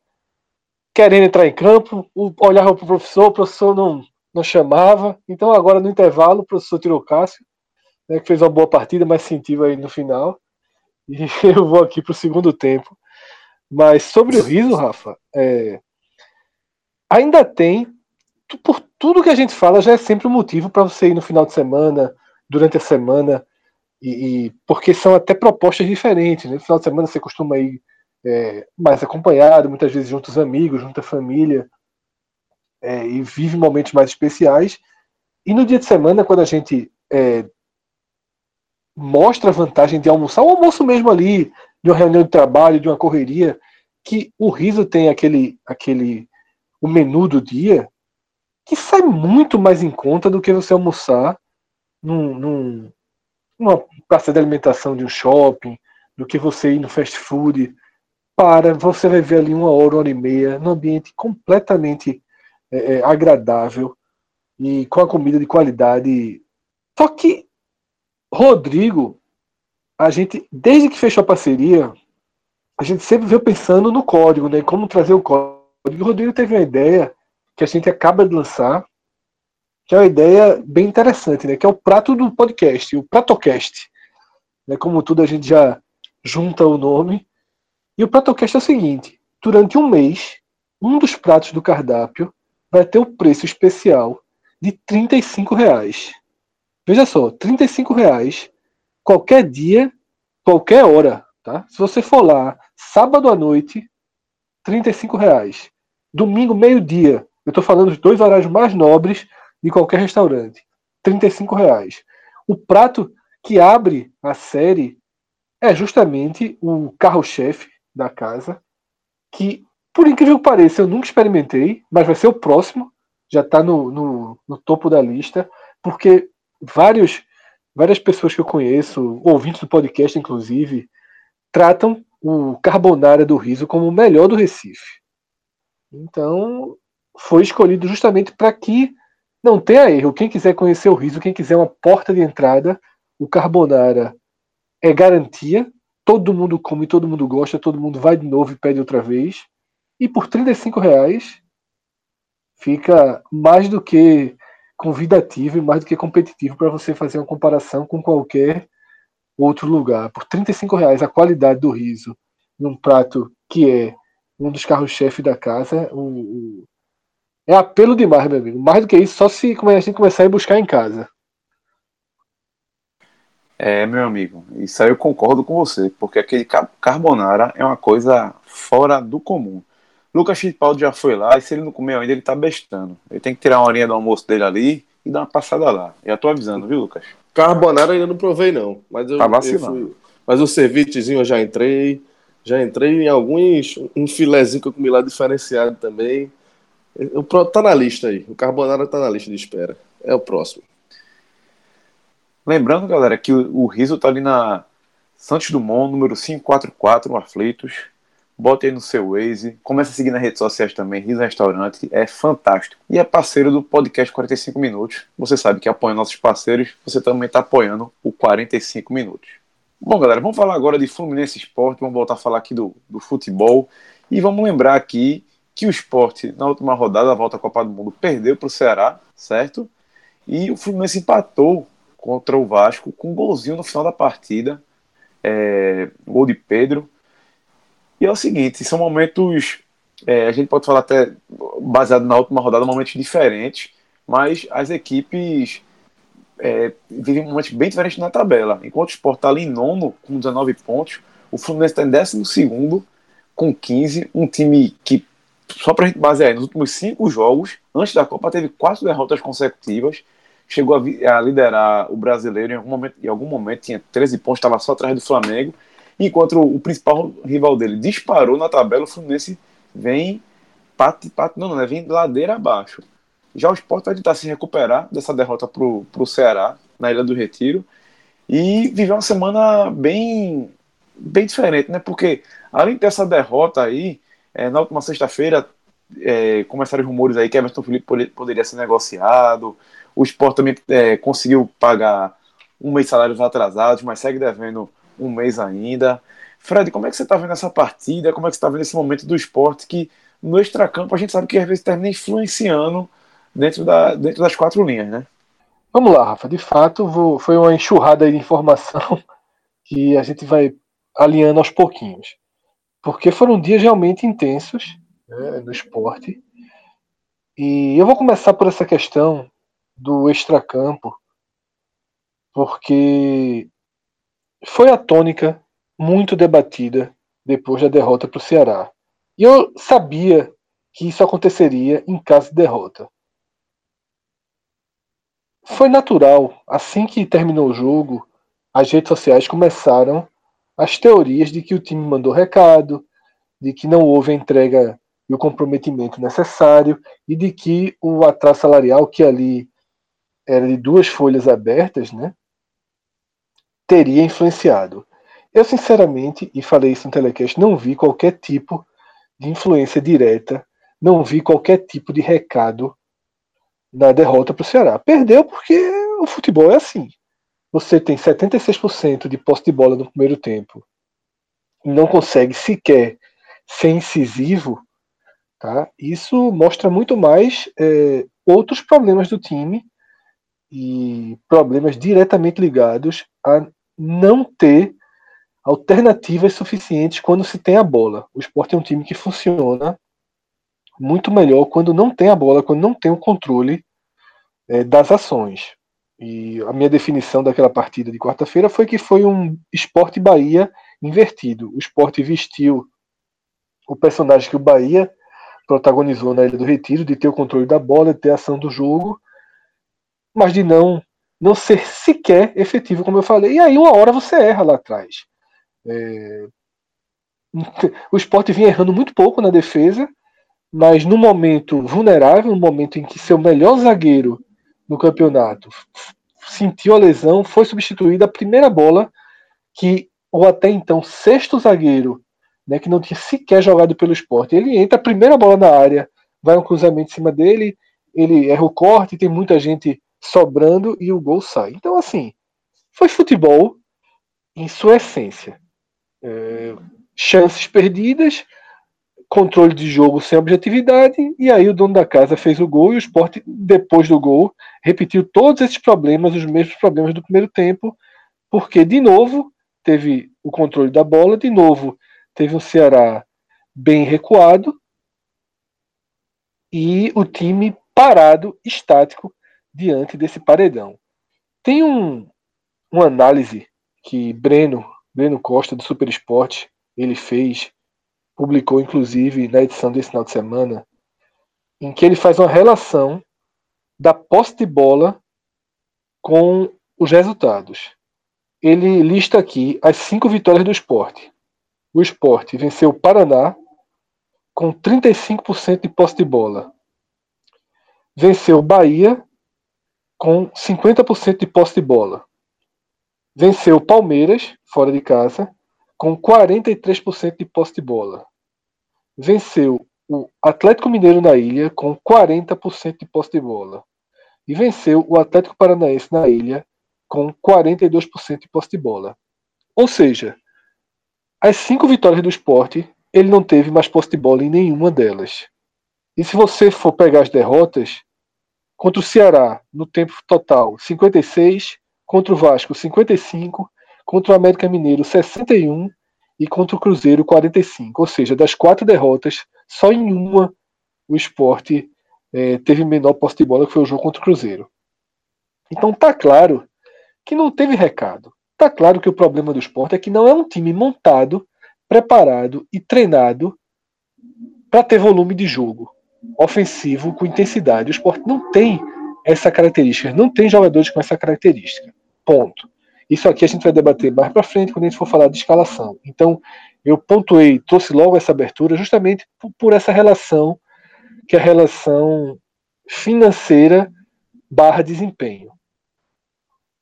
querendo entrar em campo, olhava para o professor, o professor não, não chamava. Então, agora no intervalo, o professor tirou o Cássio, né, que fez uma boa partida, mas sentiu aí no final. E eu vou aqui para o segundo tempo. Mas sobre o riso, Rafa, é, ainda tem, por tudo que a gente fala, já é sempre um motivo para você ir no final de semana, durante a semana, e, e, porque são até propostas diferentes. Né? No final de semana você costuma ir é, mais acompanhado, muitas vezes junto aos amigos, junto à família é, e vive momentos mais especiais. E no dia de semana, quando a gente é, mostra a vantagem de almoçar, o almoço mesmo ali, de uma reunião de trabalho, de uma correria, que o riso tem aquele, aquele o menu do dia que sai muito mais em conta do que você almoçar num, num, numa praça de alimentação de um shopping, do que você ir no fast food. Para, você vai ver ali uma hora, uma hora e meia, num ambiente completamente é, é, agradável e com a comida de qualidade. Só que Rodrigo, a gente, desde que fechou a parceria, a gente sempre veio pensando no código, né? Como trazer o código. O Rodrigo teve uma ideia que a gente acaba de lançar, que é uma ideia bem interessante, né? Que é o prato do podcast, o Pratocast. Né? Como tudo a gente já junta o nome. E o Pratocast é o seguinte: durante um mês, um dos pratos do cardápio vai ter o preço especial de 35 reais. Veja só, 35 reais qualquer dia, qualquer hora, tá? Se você for lá sábado à noite, 35 reais. Domingo meio-dia, eu estou falando dos dois horários mais nobres de qualquer restaurante, 35 reais. O prato que abre a série é justamente o carro-chefe da casa, que por incrível que pareça, eu nunca experimentei, mas vai ser o próximo. Já está no, no, no, topo da lista, porque vários, várias pessoas que eu conheço, ouvintes do podcast, inclusive, tratam o carbonara do riso como o melhor do Recife. Então, foi escolhido justamente para que não tenha erro. Quem quiser conhecer o riso, quem quiser uma porta de entrada, o carbonara é garantia. Todo mundo come, todo mundo gosta, todo mundo vai de novo e pede outra vez. E por 35 reais fica mais do que convidativo e mais do que competitivo para você fazer uma comparação com qualquer outro lugar. Por 35 reais a qualidade do riso num prato que é um dos carros-chefe da casa, o, o, é apelo demais, meu amigo. Mais do que isso, só se a gente começar a buscar em casa. É, meu amigo, isso aí eu concordo com você, porque aquele carbonara é uma coisa fora do comum. Lucas Fittipaldi já foi lá e se ele não comeu ainda, ele tá bestando. Ele tem que tirar uma horinha do almoço dele ali e dar uma passada lá. Já tô avisando, viu, Lucas? Carbonara ainda não provei, não. Mas eu, tá vacilando. Eu fui... Mas o cevichezinho eu já entrei. Já entrei em alguns. Um filezinho que eu comi lá diferenciado também. O tá na lista aí. O carbonara tá na lista de espera. É o próximo. Lembrando, galera, que o, o riso tá ali na Santos Dumont, número 544, no Aflitos bote aí no seu Waze, comece a seguir nas redes sociais também, Riso Restaurante, é fantástico. E é parceiro do podcast 45 Minutos. Você sabe que apoia nossos parceiros, você também está apoiando o 45 Minutos. Bom, galera, vamos falar agora de Fluminense Esporte, vamos voltar a falar aqui do, do futebol. E vamos lembrar aqui que o esporte, na última rodada da volta à Copa do Mundo, perdeu para o Ceará, certo? E o Fluminense empatou contra o Vasco com um golzinho no final da partida, é, gol de Pedro. E é o seguinte, são momentos, é, a gente pode falar até baseado na última rodada, momentos diferentes, mas as equipes é, vivem momentos bem diferentes na tabela. Enquanto o Sport está ali em nono, com 19 pontos, o Fluminense está em décimo segundo, com 15, um time que, só para a gente basear, nos últimos cinco jogos, antes da Copa, teve quatro derrotas consecutivas, chegou a, a liderar o brasileiro em algum momento, em algum momento tinha 13 pontos, estava só atrás do Flamengo, enquanto o, principal rival dele disparou na tabela, o Fluminense vem pat, pat, não, não, né, vem ladeira abaixo. Já o Sport vai tentar se recuperar dessa derrota para o Ceará, na Ilha do Retiro, e viver uma semana bem, bem diferente, né? Porque além dessa derrota aí, é, na última sexta-feira é, começaram os rumores aí que Everton Felipe poderia ser negociado, o Sport também é, conseguiu pagar um mês de salários atrasados, mas segue devendo um mês ainda. Fred, como é que você está vendo essa partida? Como é que você está vendo esse momento do esporte que no extracampo a gente sabe que às vezes termina influenciando dentro, da, dentro das quatro linhas, né? Vamos lá, Rafa. De fato, vou, foi uma enxurrada de informação que a gente vai alinhando aos pouquinhos. Porque foram dias realmente intensos né, no esporte. E eu vou começar por essa questão do extracampo, porque foi a tônica muito debatida depois da derrota para o Ceará. E eu sabia que isso aconteceria em caso de derrota. Foi natural, assim que terminou o jogo, as redes sociais começaram as teorias de que o time mandou recado, de que não houve a entrega e o comprometimento necessário e de que o atraso salarial que ali era de duas folhas abertas, né, teria influenciado. Eu, sinceramente, e falei isso no telecast, não vi qualquer tipo de influência direta, não vi qualquer tipo de recado na derrota para o Ceará. Perdeu porque o futebol é assim. Você tem 76% de posse de bola no primeiro tempo e não consegue sequer ser incisivo, tá? isso mostra muito mais é, outros problemas do time e problemas diretamente ligados não ter alternativas suficientes quando se tem a bola. O esporte é um time que funciona muito melhor quando não tem a bola, quando não tem o controle é, das ações. E a minha definição daquela partida de quarta-feira foi que foi um esporte Bahia invertido. O esporte vestiu o personagem que o Bahia protagonizou na Ilha do Retiro, de ter o controle da bola, de ter a ação do jogo, mas de não não ser sequer efetivo, como eu falei. E aí, uma hora você erra lá atrás. É... O esporte vinha errando muito pouco na defesa, mas no momento vulnerável, no momento em que seu melhor zagueiro no campeonato sentiu a lesão, foi substituída a primeira bola que o até então sexto zagueiro, né, que não tinha sequer jogado pelo esporte, ele entra a primeira bola na área, vai um cruzamento em cima dele, ele erra o corte, tem muita gente sobrando e o gol sai. Então, assim, foi futebol em sua essência. É, chances perdidas, controle de jogo sem objetividade, e aí o dono da casa fez o gol e o esporte, depois do gol, repetiu todos esses problemas, os mesmos problemas do primeiro tempo, porque, de novo, teve o controle da bola, de novo, teve um Ceará bem recuado e o time parado, estático, diante desse paredão. Tem um, uma análise que Breno, Breno Costa, do Super Esporte, ele fez, publicou inclusive na edição desse final de semana, em que ele faz uma relação da posse de bola com os resultados. Ele lista aqui as cinco vitórias do esporte. O esporte venceu o Paraná com 35% de posse de bola. Venceu o Bahia com 50% de posse de bola. Venceu o Palmeiras, fora de casa, com 43% de posse de bola. Venceu o Atlético Mineiro na ilha com 40% de posse de bola. E venceu o Atlético Paranaense na ilha com 42% de posse de bola. Ou seja, as cinco vitórias do esporte, ele não teve mais posse de bola em nenhuma delas. E se você for pegar as derrotas, contra o Ceará, no tempo total, 56, contra o Vasco, 55, contra o América Mineiro, 61 e contra o Cruzeiro, 45. Ou seja, das quatro derrotas, só em uma o esporte é, teve menor posse de bola, que foi o jogo contra o Cruzeiro. Então tá claro que não teve recado. Tá claro que o problema do esporte é que não é um time montado, preparado e treinado para ter volume de jogo ofensivo com intensidade. O esporte não tem essa característica, não tem jogadores com essa característica. Ponto. Isso aqui a gente vai debater mais para frente quando a gente for falar de escalação. Então, eu pontuei, trouxe logo essa abertura justamente por, essa relação, que é a relação financeira barra desempenho.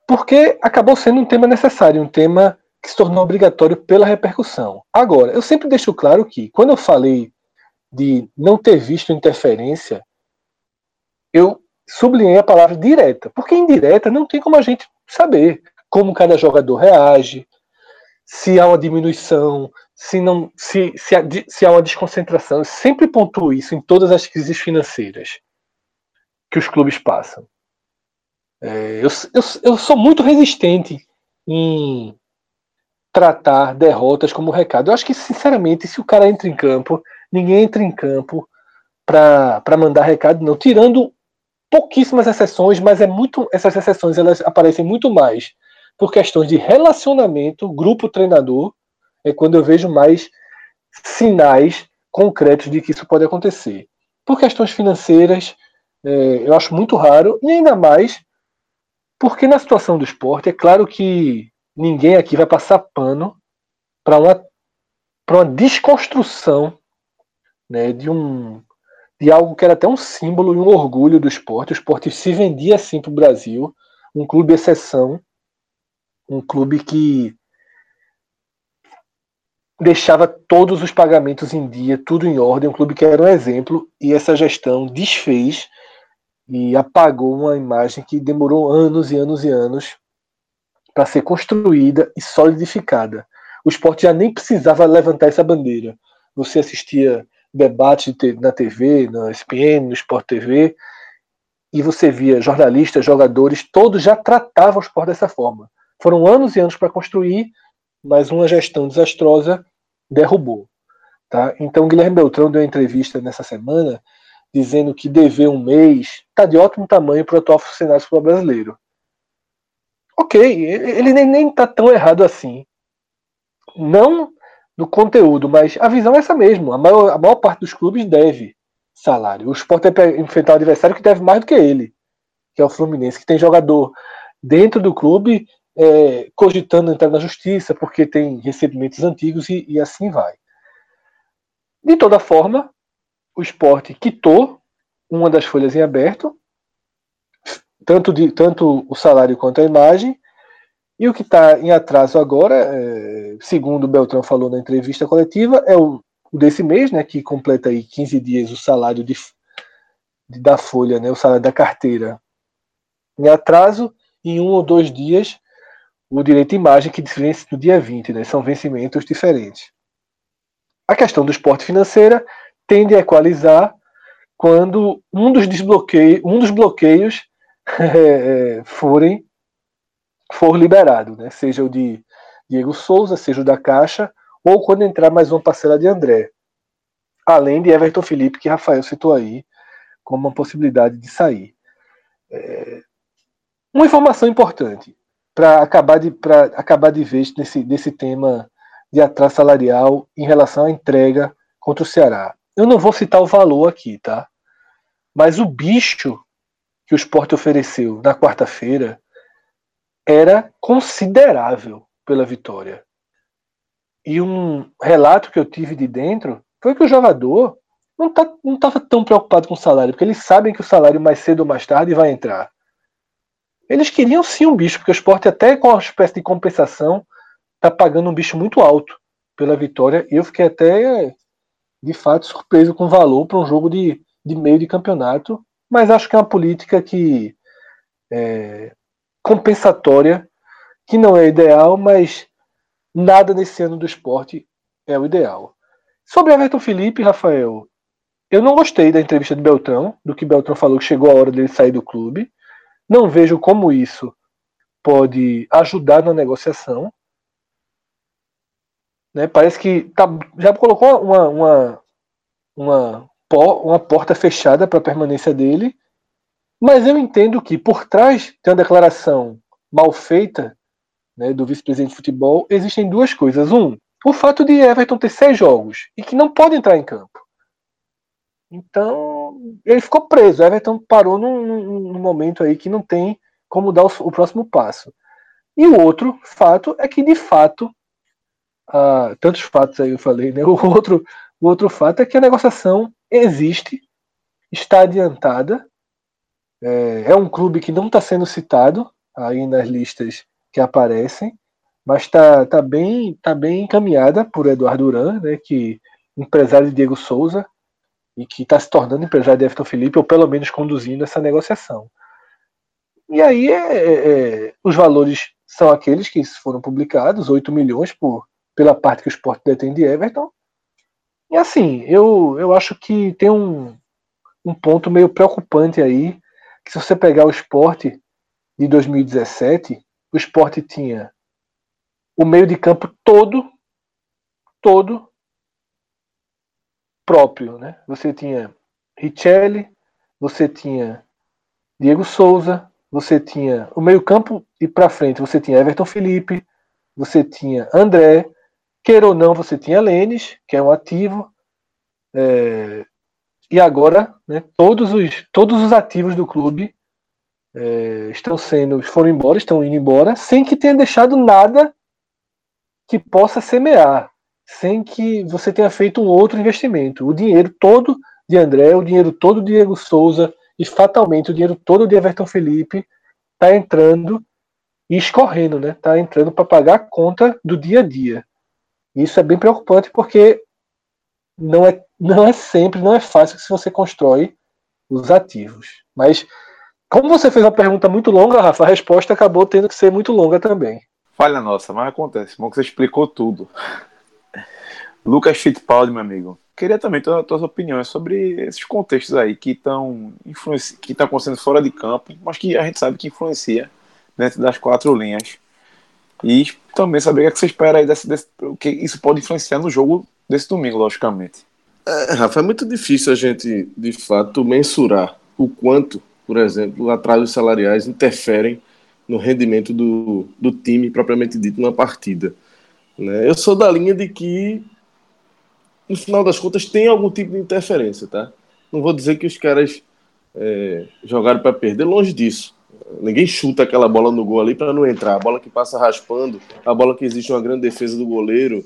Porque acabou sendo um tema necessário, um tema que se tornou obrigatório pela repercussão. Agora, eu sempre deixo claro que, quando eu falei de não ter visto interferência, eu sublinhei a palavra direta, porque indireta não tem como a gente saber como cada jogador reage, se há uma diminuição, se não, se, se, há, se há uma desconcentração. Eu sempre pontuo isso em todas as crises financeiras que os clubes passam. É, eu, eu, eu sou muito resistente em tratar derrotas como recado. Eu acho que, sinceramente, se o cara entra em campo, ninguém entra em campo para mandar recado, não. Tirando pouquíssimas exceções, mas é muito essas exceções elas aparecem muito mais por questões de relacionamento, grupo treinador, é quando eu vejo mais sinais concretos de que isso pode acontecer. Por questões financeiras, é, eu acho muito raro, e ainda mais porque na situação do esporte, é claro que ninguém aqui vai passar pano para uma, uma desconstrução né, de um de algo que era até um símbolo e um orgulho do esporte. O esporte se vendia assim para o Brasil, um clube exceção, um clube que deixava todos os pagamentos em dia, tudo em ordem, um clube que era um exemplo, e essa gestão desfez e apagou uma imagem que demorou anos e anos e anos para ser construída e solidificada. O esporte já nem precisava levantar essa bandeira. Você assistia debates na TV, na ESPN, no Sport TV, e você via jornalistas, jogadores, todos já tratavam o esporte dessa forma. Foram anos e anos para construir, mas uma gestão desastrosa derrubou. Tá? Então, Guilherme Beltrão deu uma entrevista nessa semana dizendo que dever um mês está de ótimo tamanho para o atual funcionário brasileiro. Ok, ele nem está tão errado assim. Não no conteúdo, mas a visão é essa mesmo. A maior, a maior parte dos clubes deve salário. O Sport é enfrentar o adversário que deve mais do que ele, que é o Fluminense, que tem jogador dentro do clube é, cogitando entrar na justiça porque tem recebimentos antigos e, e assim vai. De toda forma, o esporte quitou uma das folhas em aberto, tanto, de, tanto o salário quanto a imagem, e o que está em atraso agora, é, segundo o Beltrão falou na entrevista coletiva, é o, o, desse mês, né, que completa aí 15 dias o salário de, de, da folha, né, o salário da carteira em atraso, em um ou dois dias o direito de imagem que vence no dia 20, né, são vencimentos diferentes. A questão do esporte financeira tende a equalizar quando um dos desbloqueios, um dos bloqueios é, forem for liberado, né? seja o de Diego Souza, seja o da Caixa, ou quando entrar mais uma parcela de André. Além de Everton Felipe, que Rafael citou aí como uma possibilidade de sair. É... Uma informação importante para acabar de para acabar de vez nesse, nesse tema de atraso salarial em relação à entrega contra o Ceará. Eu não vou citar o valor aqui, tá? Mas o bicho que o esporte ofereceu na quarta-feira era considerável pela vitória. E um relato que eu tive de dentro foi que o jogador não estava tá, não tão preocupado com o salário, porque eles sabem que o salário mais cedo ou mais tarde vai entrar. Eles queriam sim um bicho, porque o esporte, até com uma espécie de compensação, está pagando um bicho muito alto pela vitória. E eu fiquei até, de fato, surpreso com o valor para um jogo de, de meio de campeonato. Mas acho que é uma política que é, compensatória, que não é ideal, mas nada nesse ano do esporte é o ideal. Sobre Everton Felipe, Rafael, eu não gostei da entrevista de Beltrão, do que Beltrão falou que chegou a hora dele sair do clube. Não vejo como isso pode ajudar na negociação. Né? Parece que tá, já colocou uma, uma, uma, uma porta fechada para a permanência dele. Mas eu entendo que por trás de uma declaração mal feita né, do vice-presidente de futebol, existem duas coisas. Um, o fato de Everton ter seis jogos e que não pode entrar em campo. Então, ele ficou preso. Everton parou num, num, momento aí que não tem como dar o, o, próximo passo. E o outro fato é que, de fato, ah, tantos fatos aí eu falei, né? O outro, o outro fato é que a negociação existe, está adiantada. É, é um clube que não está sendo citado aí nas listas que aparecem, mas está tá bem, tá bem encaminhada por Eduardo Duran, né, que empresário de Diego Souza, e que está se tornando empresário de Everton Felipe, ou pelo menos conduzindo essa negociação. E aí é, é, é os valores são aqueles que foram publicados, 8 milhões por, pela parte que o esporte detém de Everton. E assim, eu, eu acho que tem um, um ponto meio preocupante aí, que se você pegar o esporte de 2017, o esporte tinha o meio de campo todo, todo próprio, né? Você tinha Richelli, você tinha Diego Souza, você tinha o meio campo e para frente você tinha Everton Felipe, você tinha André, queira ou não você tinha Lênis, que é um ativo, é, e agora né, todos, os, todos os ativos do clube é, estão sendo foram embora, estão indo embora, sem que tenha deixado nada que possa semear sem que você tenha feito um outro investimento. O dinheiro todo de André, o dinheiro todo de Diego Souza e fatalmente o dinheiro todo de Everton Felipe está entrando e escorrendo, né? Está entrando para pagar a conta do dia a dia. Isso é bem preocupante porque não é, não é sempre, não é fácil se você constrói os ativos. Mas como você fez uma pergunta muito longa, Rafa, a resposta acabou tendo que ser muito longa também. Falha nossa, mas acontece. Bom que você explicou tudo. Lucas Fittipaldi, meu amigo. Queria também ter as tuas opiniões sobre esses contextos aí que estão que estão acontecendo fora de campo, mas que a gente sabe que influencia dentro das quatro linhas. E também saber o que, é que você espera aí desse, desse, que isso pode influenciar no jogo desse domingo, logicamente. É, Rafa, é muito difícil a gente, de fato, mensurar o quanto, por exemplo, atrasos salariais interferem no rendimento do, do time propriamente dito numa partida. Né? Eu sou da linha de que no final das contas, tem algum tipo de interferência, tá? Não vou dizer que os caras é, jogaram para perder, longe disso. Ninguém chuta aquela bola no gol ali para não entrar. A bola que passa raspando, a bola que existe uma grande defesa do goleiro.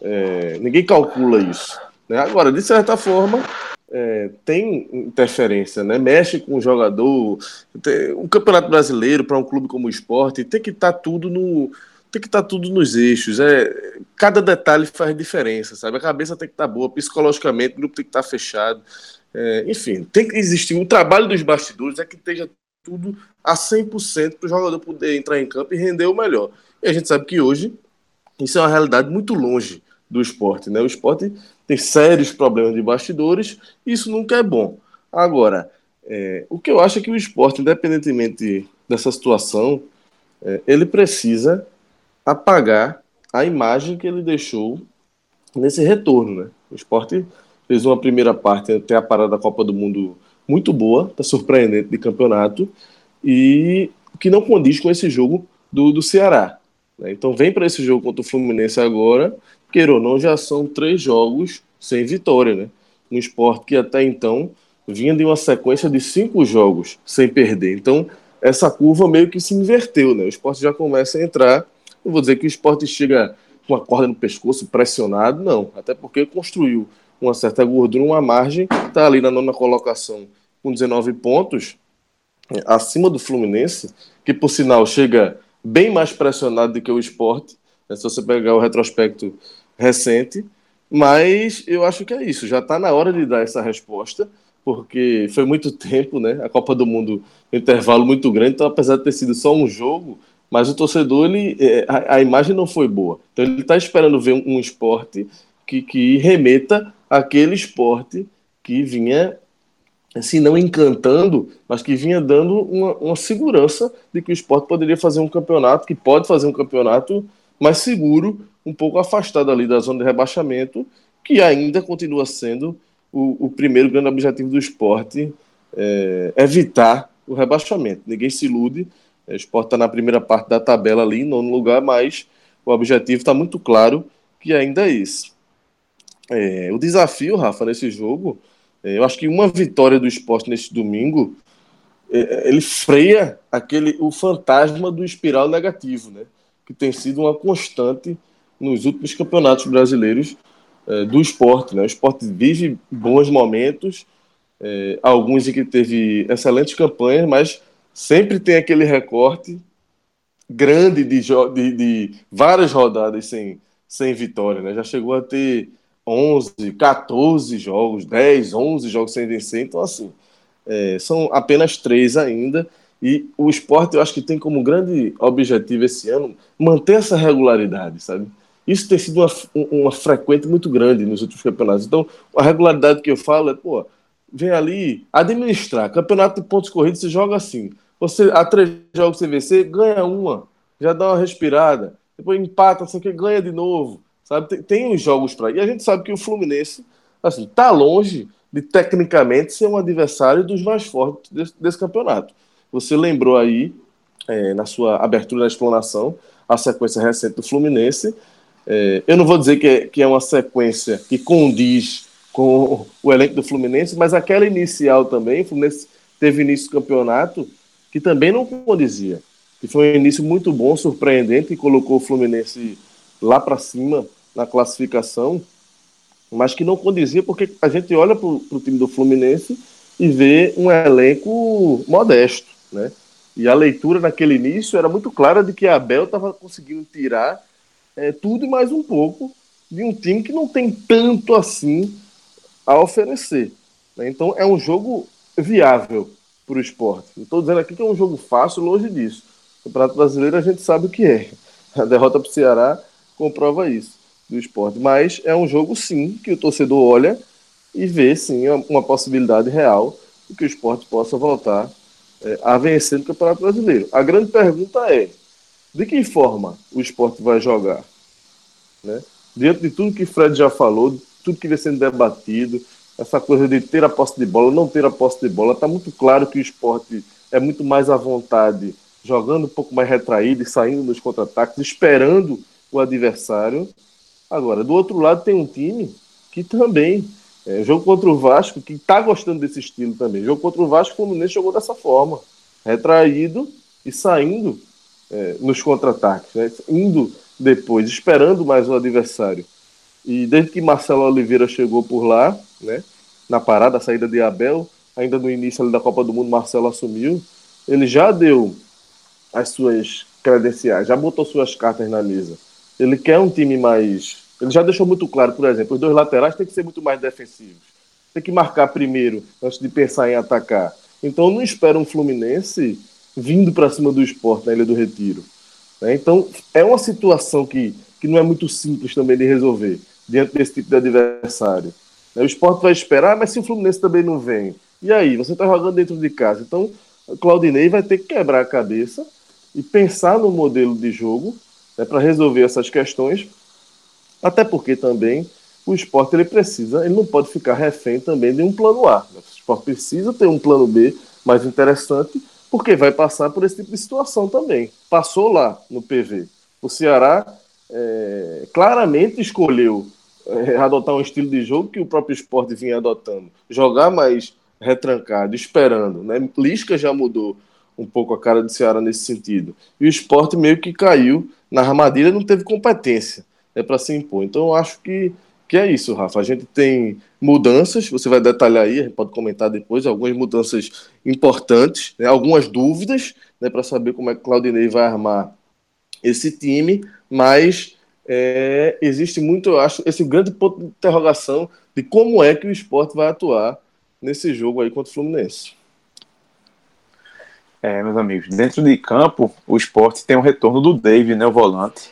É, ninguém calcula isso. Né? Agora, de certa forma, é, tem interferência, né? Mexe com o jogador. Tem, um campeonato brasileiro para um clube como o esporte tem que estar tá tudo no, tem que estar tá tudo nos eixos. É, cada detalhe faz diferença, sabe? A cabeça tem que estar tá boa, psicologicamente, o grupo tem que estar tá fechado. É, enfim, tem que existir. O trabalho dos bastidores é que esteja tudo a 100% para o jogador poder entrar em campo e render o melhor. E a gente sabe que hoje isso é uma realidade muito longe do esporte. Né? O esporte tem sérios problemas de bastidores e isso nunca é bom. Agora, é, o que eu acho é que o esporte, independentemente dessa situação, é, ele precisa apagar a imagem que ele deixou nesse retorno. Né? O esporte fez uma primeira parte até a parada da Copa do Mundo muito boa, tá surpreendente de campeonato, e que não condiz com esse jogo do, do Ceará. Né? Então vem para esse jogo contra o Fluminense agora, queira ou não, já são três jogos sem vitória. Né? Um esporte que até então vinha de uma sequência de cinco jogos sem perder. Então essa curva meio que se inverteu. Né? O esporte já começa a entrar não vou dizer que o esporte chega com a corda no pescoço, pressionado, não. Até porque construiu uma certa gordura, uma margem, está ali na nona colocação com 19 pontos, acima do Fluminense, que por sinal chega bem mais pressionado do que o esporte, né, se você pegar o retrospecto recente. Mas eu acho que é isso, já está na hora de dar essa resposta, porque foi muito tempo, né? A Copa do Mundo, um intervalo muito grande, então apesar de ter sido só um jogo, mas o torcedor, ele, é, a, a imagem não foi boa. Então ele está esperando ver um, um esporte que, que remeta aquele esporte que vinha, assim, não encantando, mas que vinha dando uma, uma segurança de que o esporte poderia fazer um campeonato, que pode fazer um campeonato mais seguro, um pouco afastado ali da zona de rebaixamento, que ainda continua sendo o, o primeiro grande objetivo do esporte, é, evitar o rebaixamento. Ninguém se ilude, o esporte está na primeira parte da tabela ali, nono lugar, mas o objetivo está muito claro que ainda é esse. É, o desafio, Rafa, nesse jogo, é, eu acho que uma vitória do esporte nesse domingo, é, ele freia aquele o fantasma do espiral negativo, né? Que tem sido uma constante nos últimos campeonatos brasileiros é, do esporte. Né? O esporte vive bons momentos, é, alguns em que teve excelentes campanhas, mas sempre tem aquele recorte grande de, de, de várias rodadas sem, sem vitória. Né? Já chegou a ter 11, 14 jogos, 10, 11 jogos sem vencer. Então, assim, é, são apenas três ainda. E o esporte, eu acho que tem como grande objetivo esse ano manter essa regularidade, sabe? Isso tem sido uma, uma frequente muito grande nos últimos campeonatos. Então, a regularidade que eu falo é, pô, vem ali administrar. Campeonato de pontos corridos se joga assim. Você, há três jogos sem vencer, ganha uma, já dá uma respirada, depois empata, assim, que ganha de novo, sabe? Tem, tem uns jogos para E a gente sabe que o Fluminense, assim, tá longe de tecnicamente ser um adversário dos mais fortes desse, desse campeonato. Você lembrou aí, é, na sua abertura da explanação, a sequência recente do Fluminense. É, eu não vou dizer que é, que é uma sequência que condiz com o elenco do Fluminense, mas aquela inicial também, o Fluminense teve início do campeonato que também não condizia. Que foi um início muito bom, surpreendente, e colocou o Fluminense lá para cima na classificação, mas que não condizia porque a gente olha para o time do Fluminense e vê um elenco modesto, né? E a leitura naquele início era muito clara de que a Abel estava conseguindo tirar é, tudo e mais um pouco de um time que não tem tanto assim a oferecer. Né? Então é um jogo viável para o esporte. Não estou dizendo aqui que é um jogo fácil, longe disso. O Campeonato Brasileiro a gente sabe o que é. A derrota para o Ceará comprova isso do esporte. Mas é um jogo, sim, que o torcedor olha e vê, sim, uma possibilidade real de que o esporte possa voltar é, a vencer no Campeonato Brasileiro. A grande pergunta é: de que forma o esporte vai jogar? Né? Diante de tudo que Fred já falou, tudo que vem sendo debatido, essa coisa de ter a posse de bola, não ter a posse de bola, está muito claro que o esporte é muito mais à vontade, jogando um pouco mais retraído e saindo nos contra-ataques, esperando o adversário. Agora, do outro lado, tem um time que também, é, jogo contra o Vasco, que está gostando desse estilo também. Jogo contra o Vasco, o Fluminense jogou dessa forma, retraído e saindo é, nos contra-ataques, né? indo depois, esperando mais o adversário. E desde que Marcelo Oliveira chegou por lá, né, na parada, a saída de Abel, ainda no início da Copa do Mundo, Marcelo assumiu, ele já deu as suas credenciais, já botou suas cartas na mesa. Ele quer um time mais. Ele já deixou muito claro, por exemplo, os dois laterais têm que ser muito mais defensivos. Tem que marcar primeiro antes de pensar em atacar. Então não espera um Fluminense vindo para cima do esporte na Ilha do Retiro. Né? Então é uma situação que, que não é muito simples também de resolver diante desse tipo de adversário. O esporte vai esperar, mas se o Fluminense também não vem, e aí? Você está jogando dentro de casa. Então, Claudinei vai ter que quebrar a cabeça e pensar no modelo de jogo né, para resolver essas questões. Até porque também o esporte ele precisa, ele não pode ficar refém também de um plano A. Né? O esporte precisa ter um plano B mais interessante, porque vai passar por esse tipo de situação também. Passou lá no PV. O Ceará é, claramente escolheu é, adotar um estilo de jogo que o próprio esporte vinha adotando. Jogar mais retrancado, esperando. Né? Lisca já mudou um pouco a cara do Ceará nesse sentido. E o esporte meio que caiu na armadilha, não teve competência né, para se impor. Então eu acho que, que é isso, Rafa. A gente tem mudanças, você vai detalhar aí, pode comentar depois, algumas mudanças importantes, né, algumas dúvidas né, para saber como é que Claudinei vai armar esse time, mas é, existe muito, eu acho, esse grande ponto de interrogação de como é que o esporte vai atuar nesse jogo aí contra o Fluminense. É, meus amigos, dentro de campo, o esporte tem o retorno do Dave, né, o volante.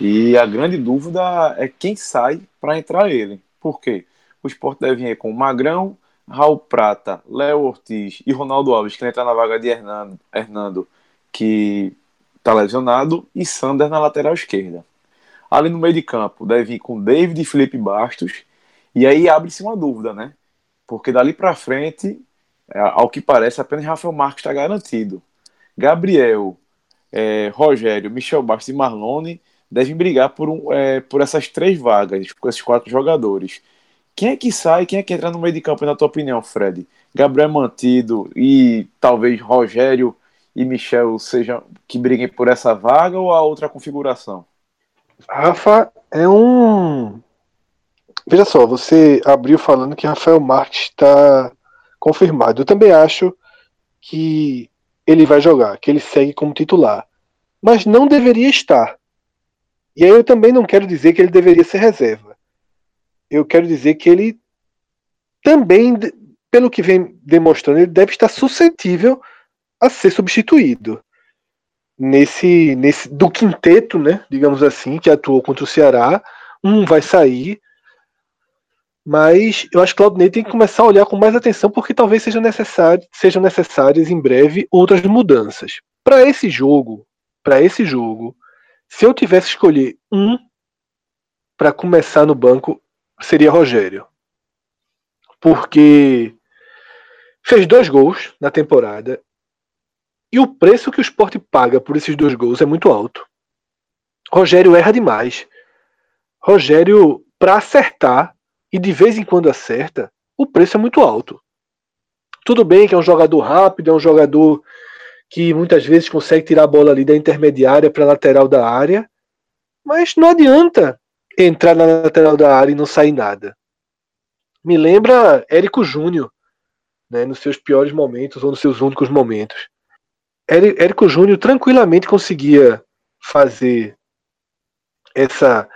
E a grande dúvida é quem sai para entrar ele. Por quê? o Sport deve ir com Magrão, Raul Prata, Léo Ortiz e Ronaldo Alves, que entra na vaga de Hernando, Hernando que está lesionado, e Sander na lateral esquerda. Ali no meio de campo, deve ir com David e Felipe Bastos, e aí abre-se uma dúvida, né? Porque dali para frente, ao que parece, apenas Rafael Marques está garantido. Gabriel, é, Rogério, Michel Bastos e Marlone devem brigar por, um, é, por essas três vagas, com esses quatro jogadores. Quem é que sai, quem é que entra no meio de campo, na tua opinião, Fred? Gabriel mantido e talvez Rogério e Michel sejam que briguem por essa vaga ou a outra configuração? Rafa é um. Veja só, você abriu falando que Rafael Marques está confirmado. Eu também acho que ele vai jogar, que ele segue como titular. Mas não deveria estar. E aí eu também não quero dizer que ele deveria ser reserva eu quero dizer que ele também, pelo que vem demonstrando, ele deve estar suscetível a ser substituído. Nesse, nesse do quinteto, né, digamos assim, que atuou contra o Ceará, um vai sair, mas eu acho que o Claudinei tem que começar a olhar com mais atenção porque talvez sejam necessárias, sejam necessárias em breve outras mudanças. Para esse jogo, para esse jogo, se eu tivesse escolher um para começar no banco, seria Rogério. Porque fez dois gols na temporada e o preço que o esporte paga por esses dois gols é muito alto. Rogério erra demais. Rogério, para acertar, e de vez em quando acerta, o preço é muito alto. Tudo bem que é um jogador rápido, é um jogador que muitas vezes consegue tirar a bola ali da intermediária para a lateral da área, mas não adianta entrar na lateral da área e não sair nada. Me lembra Érico Júnior, né, nos seus piores momentos ou nos seus únicos momentos. Érico Júnior tranquilamente conseguia fazer essa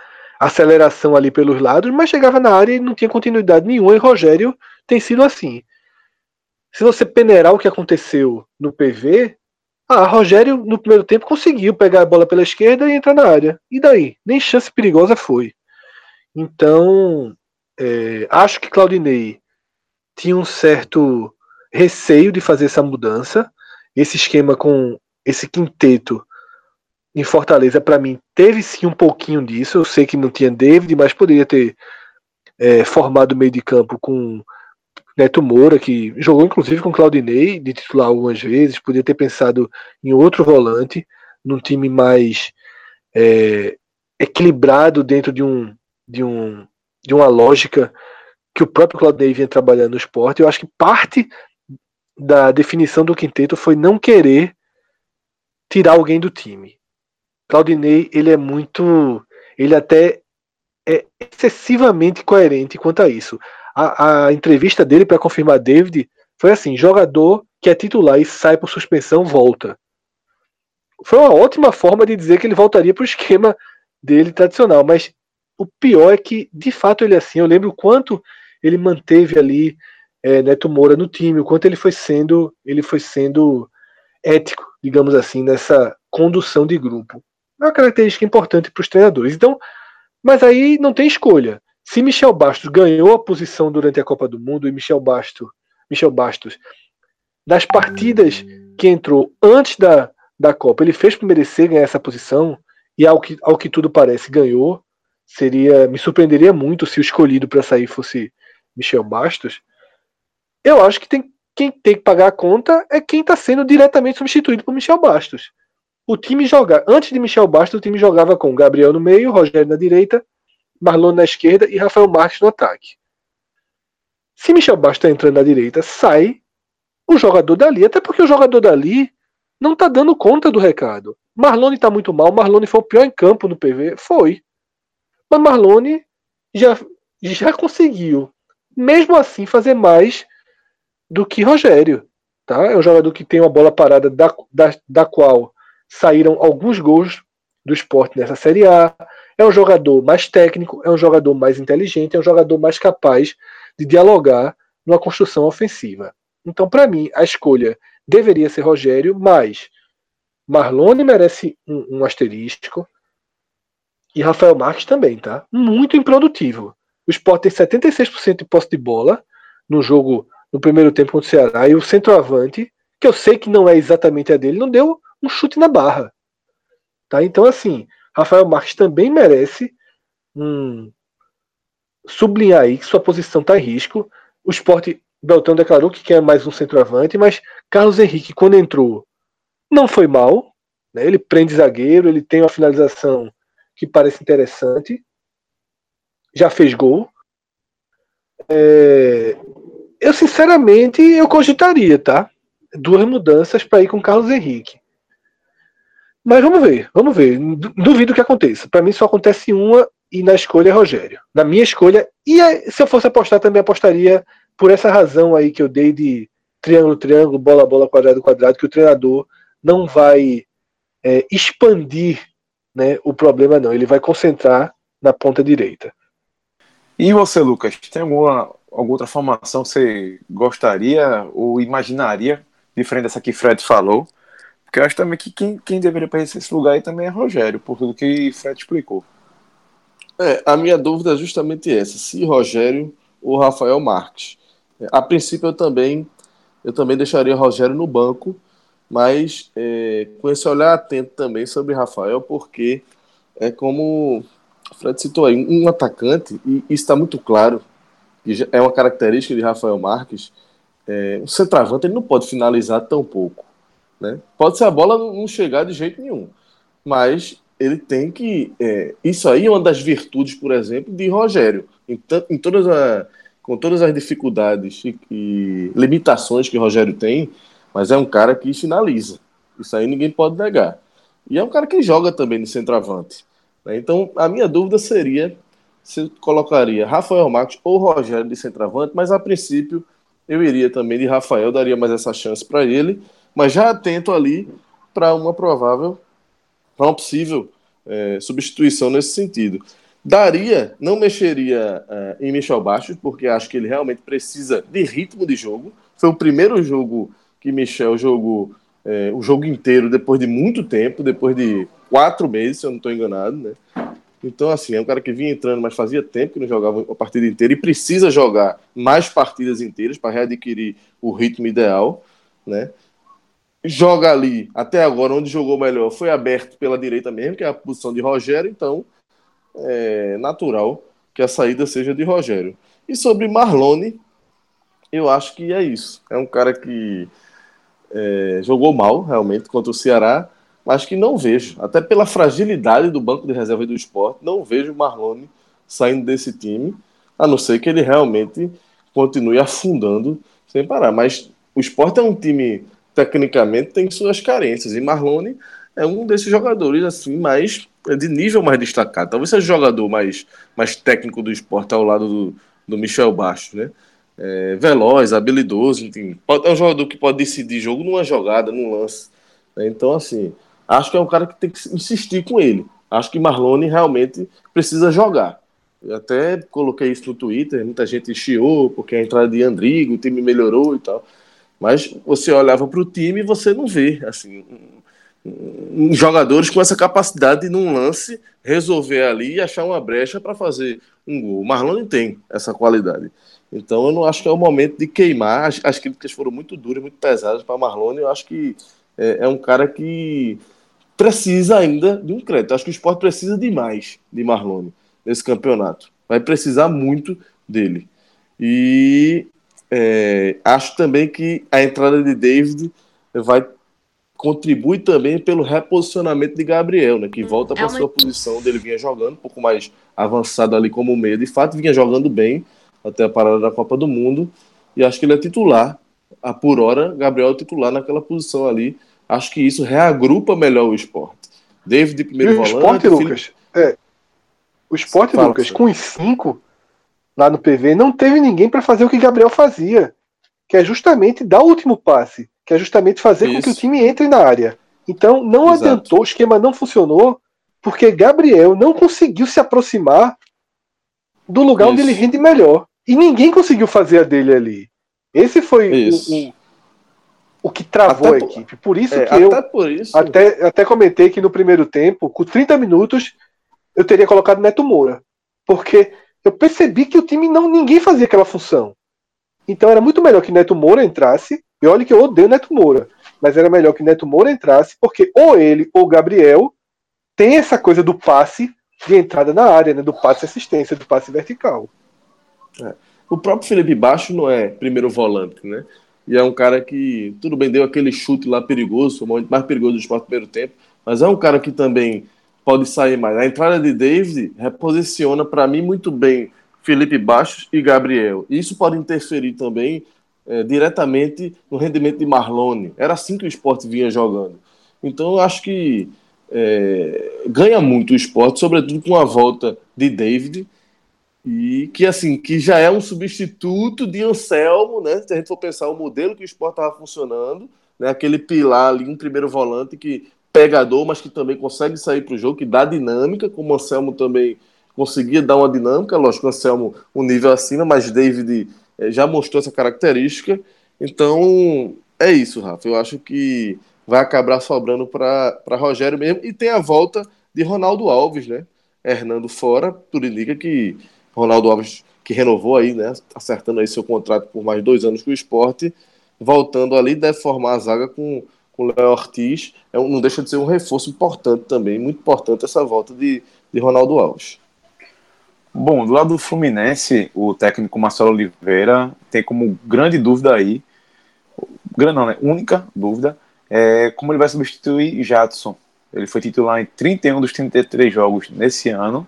aceleração ali pelos lados, mas chegava na área e não tinha continuidade nenhuma, e Rogério tem sido assim. Se você peneirar o que aconteceu no PV, ah, Rogério, no primeiro tempo, conseguiu pegar a bola pela esquerda e entrar na área. E daí? Nem chance perigosa foi. Então, é, acho que Claudinei tinha um certo receio de fazer essa mudança. Esse esquema com esse quinteto em Fortaleza, para mim, teve sim um pouquinho disso. Eu sei que não tinha David, mas poderia ter é, formado o meio de campo com Neto Moura, que jogou inclusive com Claudinei de titular algumas vezes, podia ter pensado em outro volante, num time mais é, equilibrado dentro de um, de um de uma lógica que o próprio Claudinei vinha trabalhando no esporte. Eu acho que parte da definição do quinteto foi não querer tirar alguém do time. Claudinei, ele é muito. Ele até é excessivamente coerente quanto a isso a, a entrevista dele para confirmar David foi assim: jogador que é titular e sai por suspensão volta. Foi uma ótima forma de dizer que ele voltaria para o esquema dele tradicional, mas o pior é que, de fato, ele é assim. Eu lembro o quanto ele manteve ali é, Neto Moura no time, o quanto ele foi sendo, ele foi sendo ético, digamos assim, nessa condução de grupo. É uma característica importante para os treinadores. Então, mas aí não tem escolha. Se Michel Bastos ganhou a posição durante a Copa do Mundo e Michel Bastos, Michel Bastos das partidas que entrou antes da, da Copa, ele fez por merecer ganhar essa posição e ao que, ao que tudo parece ganhou. Seria, me surpreenderia muito se o escolhido para sair fosse Michel Bastos. Eu acho que tem, quem tem que pagar a conta é quem está sendo diretamente substituído por Michel Bastos. O time joga antes de Michel Bastos, o time jogava com Gabriel no meio, Rogério na direita, Marlon na esquerda e Rafael Marques no ataque. Se Michel Bastos está entrando na direita, sai o jogador dali, até porque o jogador dali não está dando conta do recado. Marlone está muito mal, Marlone foi o pior em campo no PV, foi. Mas Marlone já, já conseguiu, mesmo assim, fazer mais do que Rogério. Tá? É um jogador que tem uma bola parada da, da, da qual saíram alguns gols do esporte nessa Série A. É um jogador mais técnico, é um jogador mais inteligente, é um jogador mais capaz de dialogar numa construção ofensiva. Então, para mim, a escolha deveria ser Rogério, mas Marlone merece um, um asterístico e Rafael Marques também, tá? Muito improdutivo. O Sport tem 76% de posse de bola no jogo no primeiro tempo contra o Ceará e o centroavante, que eu sei que não é exatamente a dele, não deu um chute na barra. Tá? Então, assim, Rafael Marques também merece um, sublinhar aí que sua posição está em risco. O esporte, Beltrão declarou que quer mais um centroavante, mas Carlos Henrique, quando entrou, não foi mal. Né? Ele prende zagueiro, ele tem uma finalização que parece interessante. Já fez gol. É... Eu, sinceramente, eu cogitaria, tá? Duas mudanças para ir com Carlos Henrique. Mas vamos ver, vamos ver. Duvido que aconteça. Para mim só acontece uma e na escolha é Rogério. Na minha escolha, e se eu fosse apostar, também apostaria por essa razão aí que eu dei de triângulo, triângulo, bola, bola, quadrado, quadrado, que o treinador não vai é, expandir né, o problema, não. Ele vai concentrar na ponta direita. E você, Lucas, tem alguma, alguma outra formação que você gostaria ou imaginaria, diferente dessa que Fred falou? Porque eu acho também que quem, quem deveria aparecer esse lugar aí também é Rogério, por tudo que Fred explicou. É, a minha dúvida é justamente essa: se Rogério ou Rafael Marques. É, a princípio, eu também, eu também deixaria Rogério no banco, mas é, com esse olhar atento também sobre Rafael, porque é como o Fred citou aí, um atacante, e está muito claro, que é uma característica de Rafael Marques, é, um centroavante ele não pode finalizar tão pouco. Né? Pode ser a bola não chegar de jeito nenhum, mas ele tem que. É, isso aí é uma das virtudes, por exemplo, de Rogério. Em, em todas a, com todas as dificuldades e, e, limitações que Rogério tem, mas é um cara que finaliza. Isso aí ninguém pode negar. E é um cara que joga também no centroavante. Né? Então, a minha dúvida seria se colocaria Rafael Marques ou Rogério de centroavante, mas a princípio eu iria também de Rafael, daria mais essa chance para ele, mas já atento ali para uma provável para uma possível é, substituição nesse sentido. Daria, não mexeria é, em Michel Bastos, porque acho que ele realmente precisa de ritmo de jogo. Foi o primeiro jogo que Michel jogou é, o jogo inteiro depois de muito tempo, depois de quatro meses, se eu não estou enganado, né? Então, assim, é um cara que vinha entrando, mas fazia tempo que não jogava a partida inteira e precisa jogar mais partidas inteiras para readquirir o ritmo ideal, né? Joga ali, até agora, onde jogou melhor, foi aberto pela direita mesmo, que é a posição de Rogério, então é natural que a saída seja de Rogério. E sobre Marlone, eu acho que é isso. É um cara que é, jogou mal, realmente, contra o Ceará, mas que não vejo, até pela fragilidade do banco de reserva do esporte, não vejo Marlone saindo desse time, a não ser que ele realmente continue afundando sem parar. Mas o esporte é um time tecnicamente tem suas carências. E Marlone é um desses jogadores assim mais de nível mais destacado. Talvez seja o jogador mais, mais técnico do esporte ao lado do, do Michel Baixo, né? É, veloz, habilidoso, enfim, pode, é um jogador que pode decidir jogo numa jogada, num lance. Né? Então, assim, acho que é um cara que tem que insistir com ele. Acho que Marlone realmente precisa jogar. Eu até coloquei isso no Twitter, muita gente chiou porque a entrada de Andrigo, o time melhorou e tal. Mas você olhava para o time e você não vê assim um, um, jogadores com essa capacidade de, num lance, resolver ali e achar uma brecha para fazer um gol. O Marlon tem essa qualidade. Então eu não acho que é o momento de queimar. As, as críticas foram muito duras, muito pesadas para Marlon. Eu acho que é, é, um cara que precisa ainda de um crédito. Acho que o esporte precisa de mais de Marlon nesse campeonato. Vai precisar muito dele. E é, acho também que a entrada de David vai contribui também pelo reposicionamento de Gabriel, né, que volta para é uma... sua posição onde ele vinha jogando, um pouco mais avançado ali como meio. De fato, vinha jogando bem até a parada da Copa do Mundo. E acho que ele é titular. A por hora, Gabriel é titular naquela posição ali. Acho que isso reagrupa melhor o esporte. David de primeiro e o volante. Esporte, Lucas, é, o esporte, Fala, Lucas, com os cinco, lá no PV, não teve ninguém para fazer o que Gabriel fazia, que é justamente dar o último passe, que é justamente fazer Isso. com que o time entre na área. Então não Exato. adiantou, o esquema não funcionou, porque Gabriel não conseguiu se aproximar do lugar Isso. onde ele rende melhor. E ninguém conseguiu fazer a dele ali. Esse foi o, o, o, que travou até a equipe. Por isso é, que eu até, por isso... até, até comentei que no primeiro tempo, com 30 minutos, eu teria colocado Neto Moura. Porque eu percebi que o time não ninguém fazia aquela função. Então era muito melhor que Neto Moura entrasse. E olha que eu odeio Neto Moura, mas era melhor que Neto Moura entrasse, porque ou ele ou Gabriel tem essa coisa do passe de entrada na área, né? Do passe assistência, do passe vertical. É. O próprio Felipe Baixo não é primeiro volante, né? E é um cara que, tudo bem, deu aquele chute lá perigoso, o mais perigoso do esporte primeiro tempo, mas é um cara que também pode sair mais. A entrada de David reposiciona para mim muito bem Felipe Baixos e Gabriel. Isso pode interferir também é, diretamente no rendimento de Marlone. Era assim que o esporte vinha jogando. Então eu acho que é, ganha muito o esporte, sobretudo com a volta de David e que assim que já é um substituto de Anselmo, né? Se a gente for pensar o modelo que o esporte estava funcionando, né? Aquele pilar ali, um primeiro volante que pegador, mas que também consegue sair para o jogo, que dá dinâmica, como o Anselmo também conseguia dar uma dinâmica, lógico, o Anselmo um nível acima, mas David eh, já mostrou essa característica. Então, é isso, Rafa. Eu acho que vai acabar sobrando para Rogério mesmo. E tem a volta de Ronaldo Alves, né? Hernando fora, tudo indica que Ronaldo Alves, que renovou aí, né? Acertando aí seu contrato por mais dois anos com o esporte, voltando ali, deve formar a zaga com com o Léo Ortiz, é um, não deixa de ser um reforço importante também, muito importante essa volta de, de Ronaldo Alves. Bom, do lado do Fluminense, o técnico Marcelo Oliveira tem como grande dúvida aí, grande não, né? Única dúvida, é como ele vai substituir Jadson. Ele foi titular em 31 dos 33 jogos nesse ano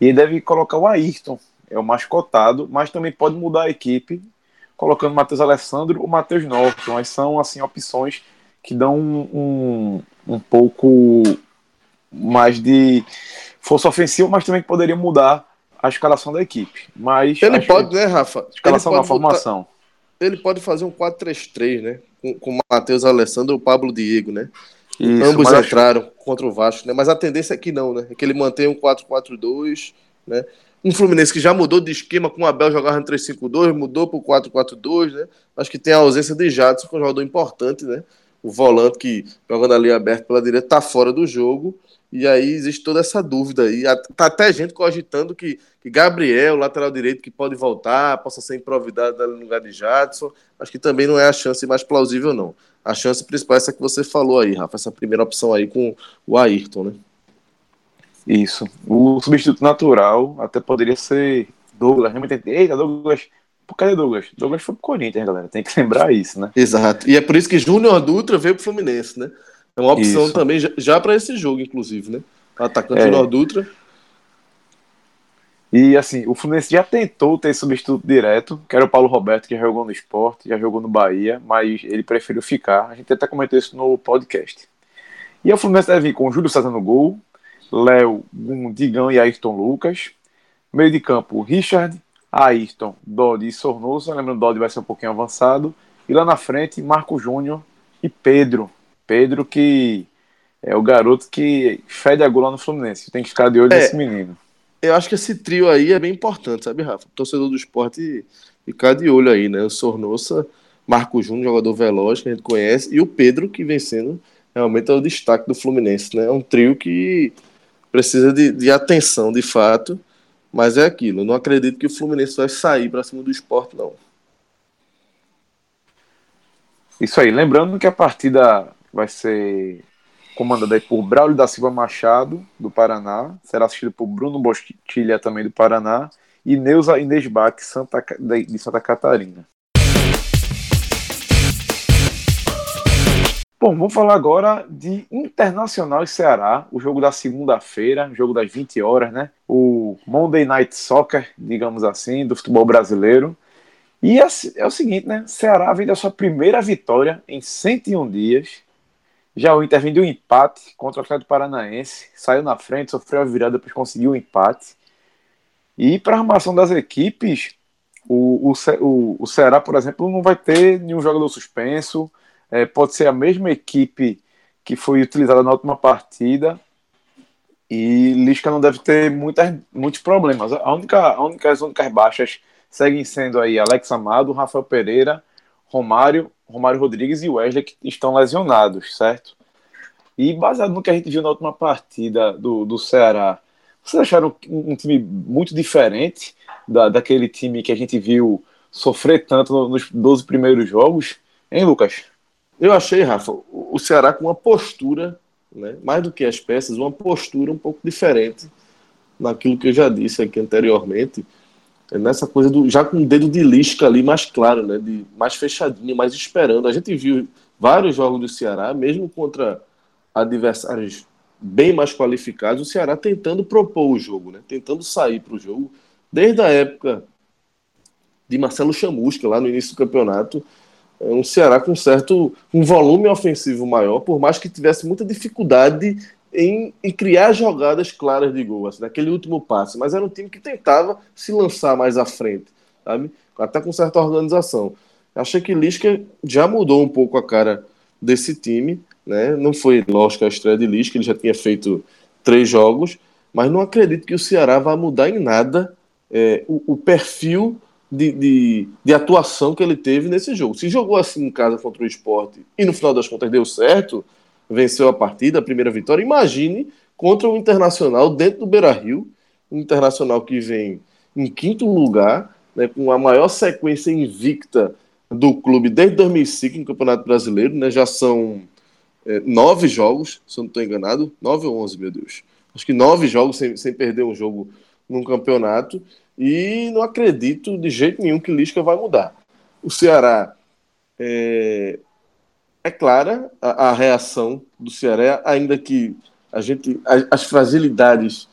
e ele deve colocar o Ayrton, é o mais cotado, mas também pode mudar a equipe colocando Matheus Alessandro ou Matheus Norton. Mas são assim opções que dão um, um, um pouco mais de força ofensiva, mas também que poderia mudar a escalação da equipe. Mas ele pode, né, Rafa? Escalação na formação. Botar, ele pode fazer um 4-3-3, né? Com, com o Matheus Alessandro e o Pablo Diego, né? Isso, Ambos entraram acho... contra o Vasco, né? Mas a tendência é que não, né? É que ele mantém um 4-4-2, né? Um Fluminense que já mudou de esquema com o Abel jogava no 3-5-2, mudou para o 4-4-2, né? Acho que tem a ausência de Jadson, que é um jogador importante, né? O volante que jogando ali aberto pela direita está fora do jogo. E aí existe toda essa dúvida aí. Tá até gente cogitando que, que Gabriel, lateral direito, que pode voltar, possa ser improvisado no lugar de Jadson. Acho que também não é a chance mais plausível, não. A chance principal é essa que você falou aí, Rafa, essa primeira opção aí com o Ayrton, né? Isso. O substituto natural até poderia ser Douglas. Eita, Douglas Cadê Douglas? Douglas foi pro Corinthians, galera. Tem que lembrar isso, né? Exato. E é por isso que Júnior Dutra veio pro Fluminense, né? É uma opção isso. também, já, já para esse jogo, inclusive, né? Atacante é. Júnior Dutra. E assim, o Fluminense já tentou ter substituto direto, que era o Paulo Roberto, que já jogou no esporte, já jogou no Bahia, mas ele preferiu ficar. A gente até comentou isso no podcast. E o Fluminense deve vir com o Júlio César no gol, Léo, Digão e Ayrton Lucas. Meio de campo, Richard, Ayrton, Dodi e Sornosa. Lembrando, Dodi vai ser um pouquinho avançado. E lá na frente, Marco Júnior e Pedro. Pedro que é o garoto que fede a gola no Fluminense. Tem que ficar de olho é, nesse menino. Eu acho que esse trio aí é bem importante, sabe, Rafa? O torcedor do esporte ficar de olho aí, né? O Sornosa, Marco Júnior, jogador veloz que a gente conhece, e o Pedro, que vem sendo realmente é o destaque do Fluminense, né? É um trio que precisa de, de atenção, de fato. Mas é aquilo, eu não acredito que o Fluminense vai sair para cima do esporte, não. Isso aí, lembrando que a partida vai ser comandada por Braulio da Silva Machado, do Paraná, será assistido por Bruno Bostilha, também do Paraná, e Neuza Inês Santa, de Santa Catarina. Bom, vamos falar agora de Internacional e Ceará, o jogo da segunda-feira, jogo das 20 horas, né? O Monday Night Soccer, digamos assim, do futebol brasileiro. E é, é o seguinte, né? Ceará vem da sua primeira vitória em 101 dias. Já o Inter vem de um empate contra o Atlético Paranaense, saiu na frente, sofreu a virada, depois conseguiu o um empate. E para a armação das equipes, o, o, o, o Ceará, por exemplo, não vai ter nenhum jogador suspenso é, pode ser a mesma equipe que foi utilizada na última partida e Lisca não deve ter muitas, muitos problemas. A única, a única, as únicas baixas seguem sendo aí Alex Amado, Rafael Pereira, Romário, Romário Rodrigues e Wesley que estão lesionados, certo? E baseado no que a gente viu na última partida do, do Ceará, Vocês acharam um time muito diferente da, daquele time que a gente viu sofrer tanto nos 12 primeiros jogos? Hein, Lucas? Eu achei, Rafa, o Ceará com uma postura, né, mais do que as peças, uma postura um pouco diferente naquilo que eu já disse aqui anteriormente, é nessa coisa do já com o dedo de lisca ali mais claro, né, de mais fechadinho, mais esperando. A gente viu vários jogos do Ceará, mesmo contra adversários bem mais qualificados, o Ceará tentando propor o jogo, né, tentando sair para o jogo, desde a época de Marcelo Chamusca, lá no início do campeonato, um Ceará com certo um volume ofensivo maior, por mais que tivesse muita dificuldade em, em, criar jogadas claras de gol, assim, naquele último passe. Mas era um time que tentava se lançar mais à frente, sabe? Até com certa organização. Achei que Lisca já mudou um pouco a cara desse time, né? Não foi, lógico, a estreia de Lisca, ele já tinha feito três jogos, mas não acredito que o Ceará vá mudar em nada é, o, o, perfil de, de, de, atuação que ele teve nesse jogo. Se jogou assim em casa contra o esporte e no final das contas deu certo, venceu a partida, a primeira vitória. Imagine contra o Internacional dentro do Beira Rio, um Internacional que vem em quinto lugar, né, com a maior sequência invicta do clube desde 2005 no Campeonato Brasileiro, né, já são é, nove jogos, se eu não estou enganado, nove ou onze, meu Deus. Acho que nove jogos sem, sem perder um jogo num campeonato, e não acredito de jeito nenhum que Lisca vai mudar. O Ceará é, é clara a, a, reação do Ceará, ainda que a gente as, as fragilidades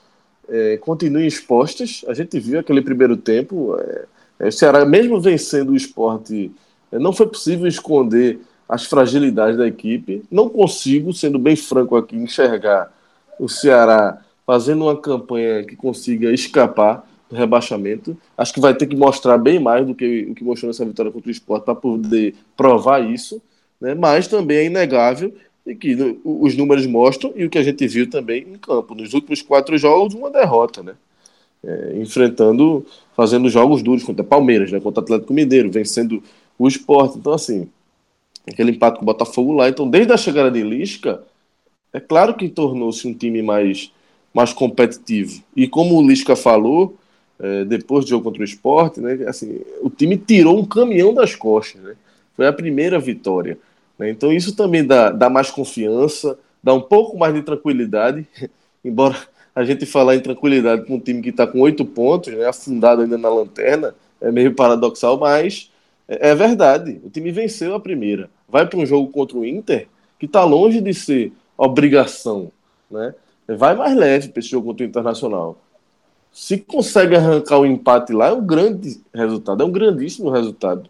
é, continuem expostas. A gente viu aquele primeiro tempo, é, é, o Ceará, mesmo vencendo o esporte, é, não foi possível esconder as fragilidades da equipe. Não consigo, sendo bem franco aqui, enxergar o Ceará fazendo uma campanha que consiga escapar do rebaixamento. Acho que vai ter que mostrar bem mais do que o que mostrou nessa vitória contra o esporte para poder provar isso né? mas também é inegável e que os números mostram e o que a gente viu também em campo. Nos últimos quatro jogos, uma derrota, né? É, enfrentando, fazendo jogos duros contra Palmeiras, né? contra Atlético Mineiro, vencendo o esporte. Então, assim, aquele empate com o Botafogo lá. Então, desde a chegada de Lisca, é claro que tornou-se um time mais, mais competitivo. E como o Lisca falou, é, depois do jogo contra o esporte, né, assim, o time tirou um caminhão das costas. Né? Foi a primeira vitória. Né? Então isso também dá, dá mais confiança, dá um pouco mais de tranquilidade, embora a gente falar em tranquilidade com um time que está com oito pontos, né, afundado ainda na lanterna, é meio paradoxal, mas é, é verdade. O time venceu a primeira. Vai para um jogo contra o Inter, que está longe de ser obrigação. Né? Vai mais leve para esse jogo contra o Internacional. Se consegue arrancar o empate lá, é um grande resultado, é um grandíssimo resultado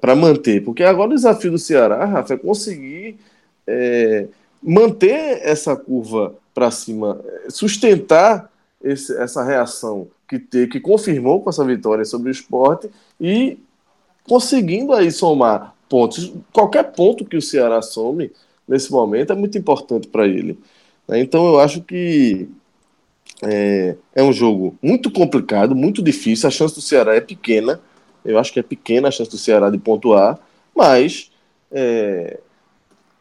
para manter. Porque agora o desafio do Ceará, Rafa, é conseguir é, manter essa curva para cima, sustentar esse, essa reação que, te, que confirmou com essa vitória sobre o esporte e conseguindo aí somar pontos. Qualquer ponto que o Ceará some nesse momento é muito importante para ele. Né? Então eu acho que é, é um jogo muito complicado, muito difícil. A chance do Ceará é pequena eu acho que é pequena a chance do Ceará de pontuar, mas é,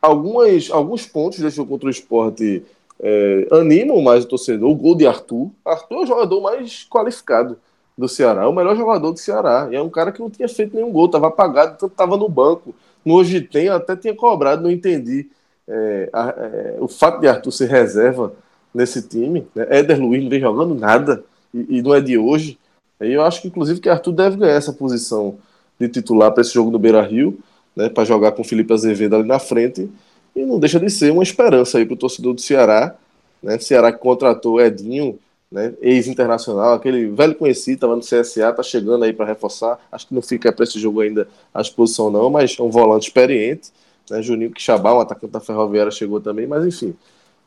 algumas, alguns pontos desse jogo contra o esporte é, animam mais o torcedor. O gol de Arthur. Arthur é o jogador mais qualificado do Ceará, é o melhor jogador do Ceará. E é um cara que não tinha feito nenhum gol, estava apagado, tanto estava no banco. No hoje tem, até tinha cobrado, não entendi. É, a, é, o fato de Arthur ser reserva nesse time, né? Éder Luiz não vem jogando nada, e, e não é de hoje. E eu acho que, inclusive, que Arthur deve ganhar essa posição de titular para esse jogo no Beira Rio, né, para jogar com Felipe Azevedo ali na frente. E não deixa de ser uma esperança aí para o torcedor do Ceará. Né, Ceará que contratou Edinho, né, ex-internacional, aquele velho conhecido, estava no CSA, está chegando aí para reforçar. Acho que não fica para esse jogo ainda a exposição, não, mas é um volante experiente. Né, Juninho Quixabá, um atacante da Ferroviária, chegou também, mas enfim.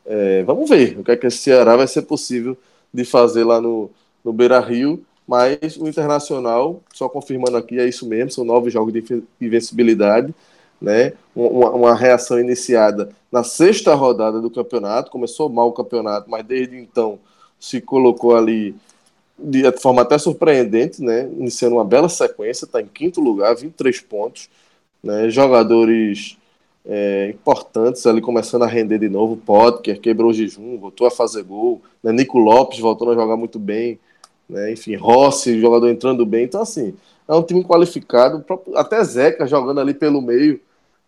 É, vamos ver o que é que esse Ceará vai ser possível de fazer lá no, no Beira Rio mas o Internacional, só confirmando aqui, é isso mesmo, são nove jogos de invencibilidade, né? Uma, uma, reação iniciada na sexta rodada do campeonato, começou mal o campeonato, mas desde então se colocou ali de forma até surpreendente, né? Iniciando uma bela sequência, está em quinto lugar, 23 pontos, né? Jogadores é, importantes ali começando a render de novo. Potker quebrou o jejum, voltou a fazer gol. Né? Nico Lopes voltando a jogar muito bem. Né? Enfim, Rossi, jogador entrando bem. Então, assim, é um time qualificado. Até Zeca jogando ali pelo meio,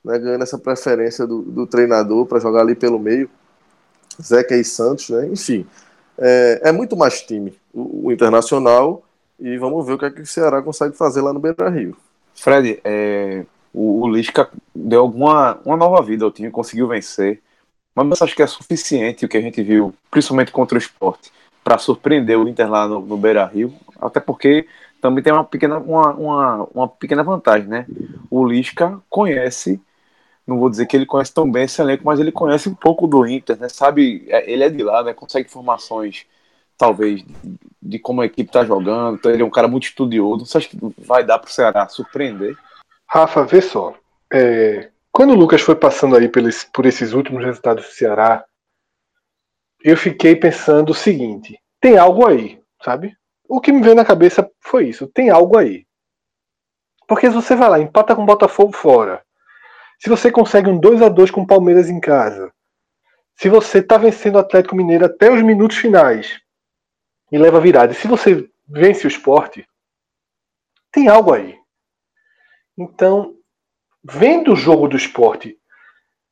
né? ganhando essa preferência do, do treinador para jogar ali pelo meio. Zeca e Santos, né? enfim. É, é muito mais time o, o, Internacional. E vamos ver o que, é que o Ceará consegue fazer lá no Beira Rio. Fred, é, o, o Lisca deu alguma uma nova vida ao time, conseguiu vencer. Mas acho que é suficiente o que a gente viu, principalmente contra o esporte, para surpreender o Inter lá no, no Beira Rio. Até porque também tem uma pequena, uma, uma, uma pequena vantagem, né? O Lisca conhece, não vou dizer que ele conhece tão bem esse elenco, mas ele conhece um pouco do Inter, né? Sabe, é, ele é de lá, né? Consegue informações, talvez, de, de como a equipe está jogando. Então ele é um cara muito estudioso. Você acha que vai dar para o Ceará surpreender? Rafa, vê só. É, quando o Lucas foi passando aí por, esse, por esses últimos resultados do Ceará, eu fiquei pensando o seguinte: tem algo aí, sabe? O que me veio na cabeça foi isso: tem algo aí. Porque se você vai lá, empata com o Botafogo fora, se você consegue um 2 a 2 com o Palmeiras em casa, se você está vencendo o Atlético Mineiro até os minutos finais e leva virada, e se você vence o esporte, tem algo aí. Então, vendo o jogo do esporte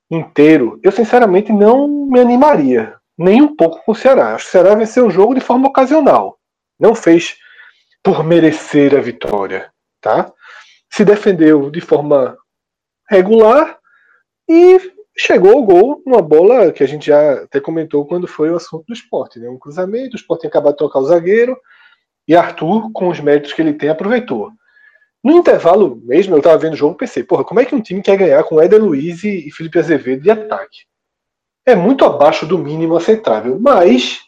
inteiro, eu sinceramente não me animaria nem um pouco com o Ceará. Acho que o Ceará venceu o jogo de forma ocasional. Não fez por merecer a vitória, tá? Se defendeu de forma regular e chegou o gol numa bola que a gente já até comentou quando foi o assunto do esporte, né? Um cruzamento, o esporte acabou de tocar o zagueiro e Arthur, com os méritos que ele tem, aproveitou. No intervalo mesmo, eu estava vendo o jogo e pensei, porra, como é que um time quer ganhar com Éder Luiz e Felipe Azevedo de ataque? É muito abaixo do mínimo aceitável, mas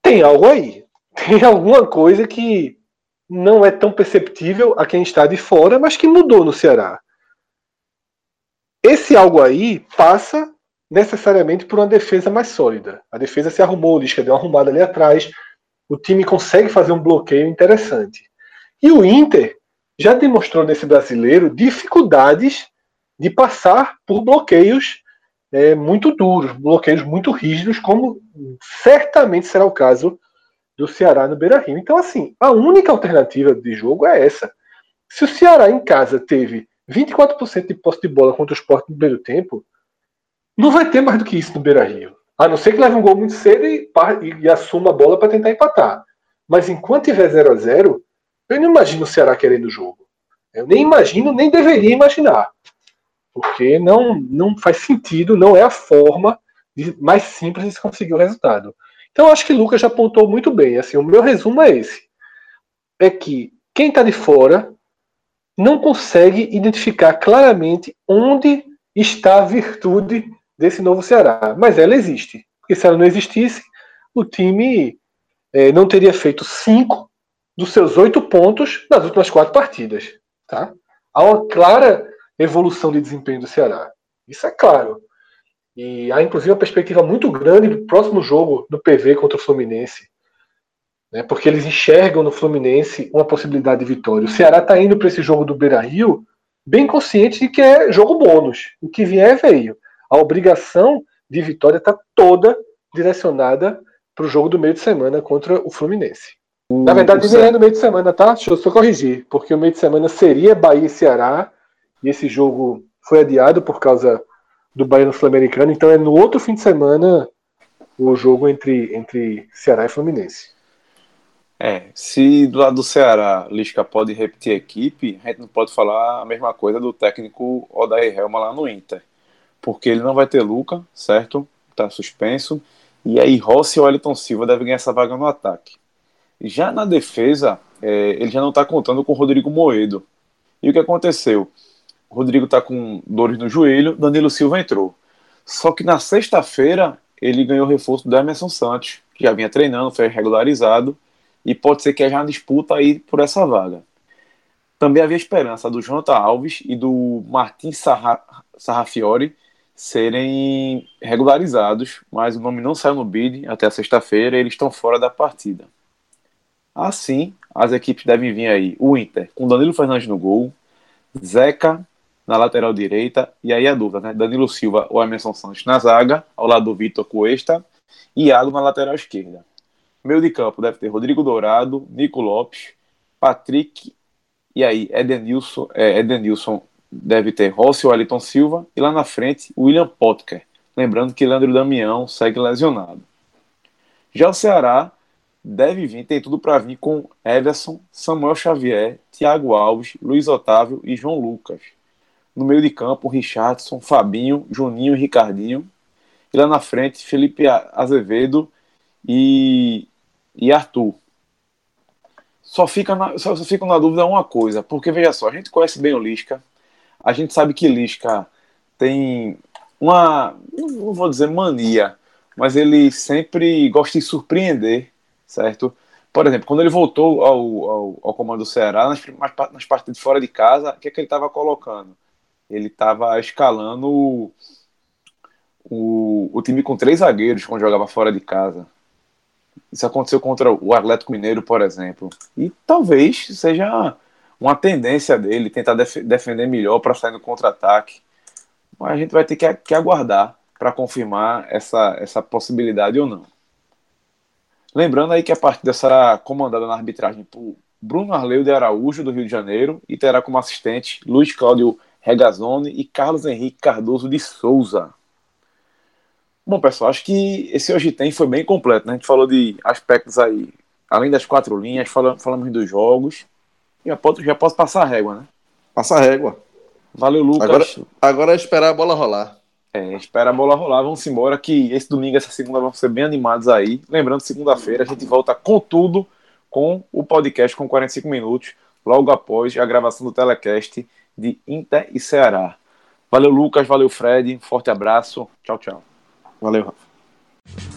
tem algo aí. Tem alguma coisa que não é tão perceptível a quem está de fora, mas que mudou no Ceará. Esse algo aí passa necessariamente por uma defesa mais sólida. A defesa se arrumou, o Lisca deu uma arrumada ali atrás, o time consegue fazer um bloqueio interessante. E o Inter já demonstrou nesse brasileiro dificuldades de passar por bloqueios é, muito duros, bloqueios muito rígidos, como certamente será o caso do Ceará no Beira Rio. Então, assim, a única alternativa de jogo é essa. Se o Ceará em casa teve 24% de posse de bola contra o esporte no primeiro tempo, não vai ter mais do que isso no Beira Rio. A não ser que leve um gol muito cedo e, e, e assuma a bola para tentar empatar. Mas enquanto tiver 0 a 0 eu não imagino o Ceará querendo o jogo. Eu nem imagino, nem deveria imaginar. Porque não, não faz sentido, não é a forma de, mais simples de se conseguir o resultado. Então acho que o Lucas já apontou muito bem. Assim, o meu resumo é esse. É que quem está de fora não consegue identificar claramente onde está a virtude desse novo Ceará. Mas ela existe. Porque se ela não existisse, o time é, não teria feito cinco dos seus oito pontos nas últimas quatro partidas. Tá? Há uma clara evolução de desempenho do Ceará. Isso é claro. E há inclusive uma perspectiva muito grande do próximo jogo do PV contra o Fluminense. Né? Porque eles enxergam no Fluminense uma possibilidade de vitória. O Ceará está indo para esse jogo do Beira Rio bem consciente de que é jogo bônus. O que vier veio. A obrigação de vitória está toda direcionada para o jogo do meio de semana contra o Fluminense. Na verdade, nem é no meio de semana, tá? Deixa eu só corrigir, porque o meio de semana seria Bahia e Ceará, e esse jogo foi adiado por causa do Bahia no Sul-Americano, então é no outro fim de semana o jogo entre, entre Ceará e Fluminense. É, se do lado do Ceará Lisca pode repetir a equipe, a gente não pode falar a mesma coisa do técnico Odair Helma lá no Inter. Porque ele não vai ter Luca, certo? Tá suspenso. E aí Rossi e Wellington Silva devem ganhar essa vaga no ataque. Já na defesa, é, ele já não está contando com o Rodrigo Moedo. E o que aconteceu? O Rodrigo está com dores no joelho, Danilo Silva entrou. Só que na sexta-feira ele ganhou reforço do Emerson Santos, que já vinha treinando, foi regularizado, e pode ser que haja uma disputa aí por essa vaga. Também havia esperança do Jonathan Alves e do Martin Sarra, Sarrafiori serem regularizados, mas o nome não saiu no bid até sexta-feira e eles estão fora da partida. Assim, as equipes devem vir aí. O Inter, com Danilo Fernandes no gol, Zeca, na lateral direita. E aí a dúvida, né? Danilo Silva ou Emerson Santos na zaga, ao lado do Vitor Cuesta. E Iago na lateral esquerda. Meio de campo deve ter Rodrigo Dourado, Nico Lopes, Patrick. E aí, Edenilson, é, Edenilson deve ter Rossi Wellington Silva. E lá na frente, William Potker. Lembrando que Leandro Damião segue lesionado. Já o Ceará deve vir, tem tudo para vir com Everson, Samuel Xavier, Thiago Alves, Luiz Otávio e João Lucas. No meio de campo, Richardson, Fabinho, Juninho e Ricardinho. E lá na frente, Felipe Azevedo e, e Arthur. Só fica, na, só, só fica na dúvida uma coisa, porque veja só, a gente conhece bem o Lisca, a gente sabe que Lisca tem uma, não vou dizer mania, mas ele sempre gosta de surpreender, certo? Por exemplo, quando ele voltou ao, ao, ao comando do Ceará, nas, nas partidas fora de casa, o que, é que ele estava colocando? Ele estava escalando o, o, o, time com três zagueiros quando jogava fora de casa. Isso aconteceu contra o Atlético Mineiro, por exemplo. E talvez seja uma tendência dele tentar def defender melhor para sair no contra-ataque. Mas a gente vai ter que, que aguardar para confirmar essa, essa possibilidade ou não. Lembrando aí que a partida será comandada na arbitragem por Bruno Arleu de Araújo, do Rio de Janeiro, e terá como assistente Luiz Cláudio Regazzoni e Carlos Henrique Cardoso de Souza. Bom, pessoal, acho que esse hoje tem foi bem completo. Né? A gente falou de aspectos aí, além das quatro linhas, falamos, falamos dos jogos. Já posso, já posso passar a régua, né? Passa a régua. Valeu, Lucas. Agora, agora é esperar a bola rolar. É, espera a bola rolar. Vamos embora que esse domingo, essa segunda vão ser bem animados aí. Lembrando, segunda-feira a gente volta com tudo com o podcast com 45 minutos, logo após a gravação do telecast de Inter e Ceará. Valeu, Lucas. Valeu, Fred. Forte abraço. Tchau, tchau. Valeu, Rafa.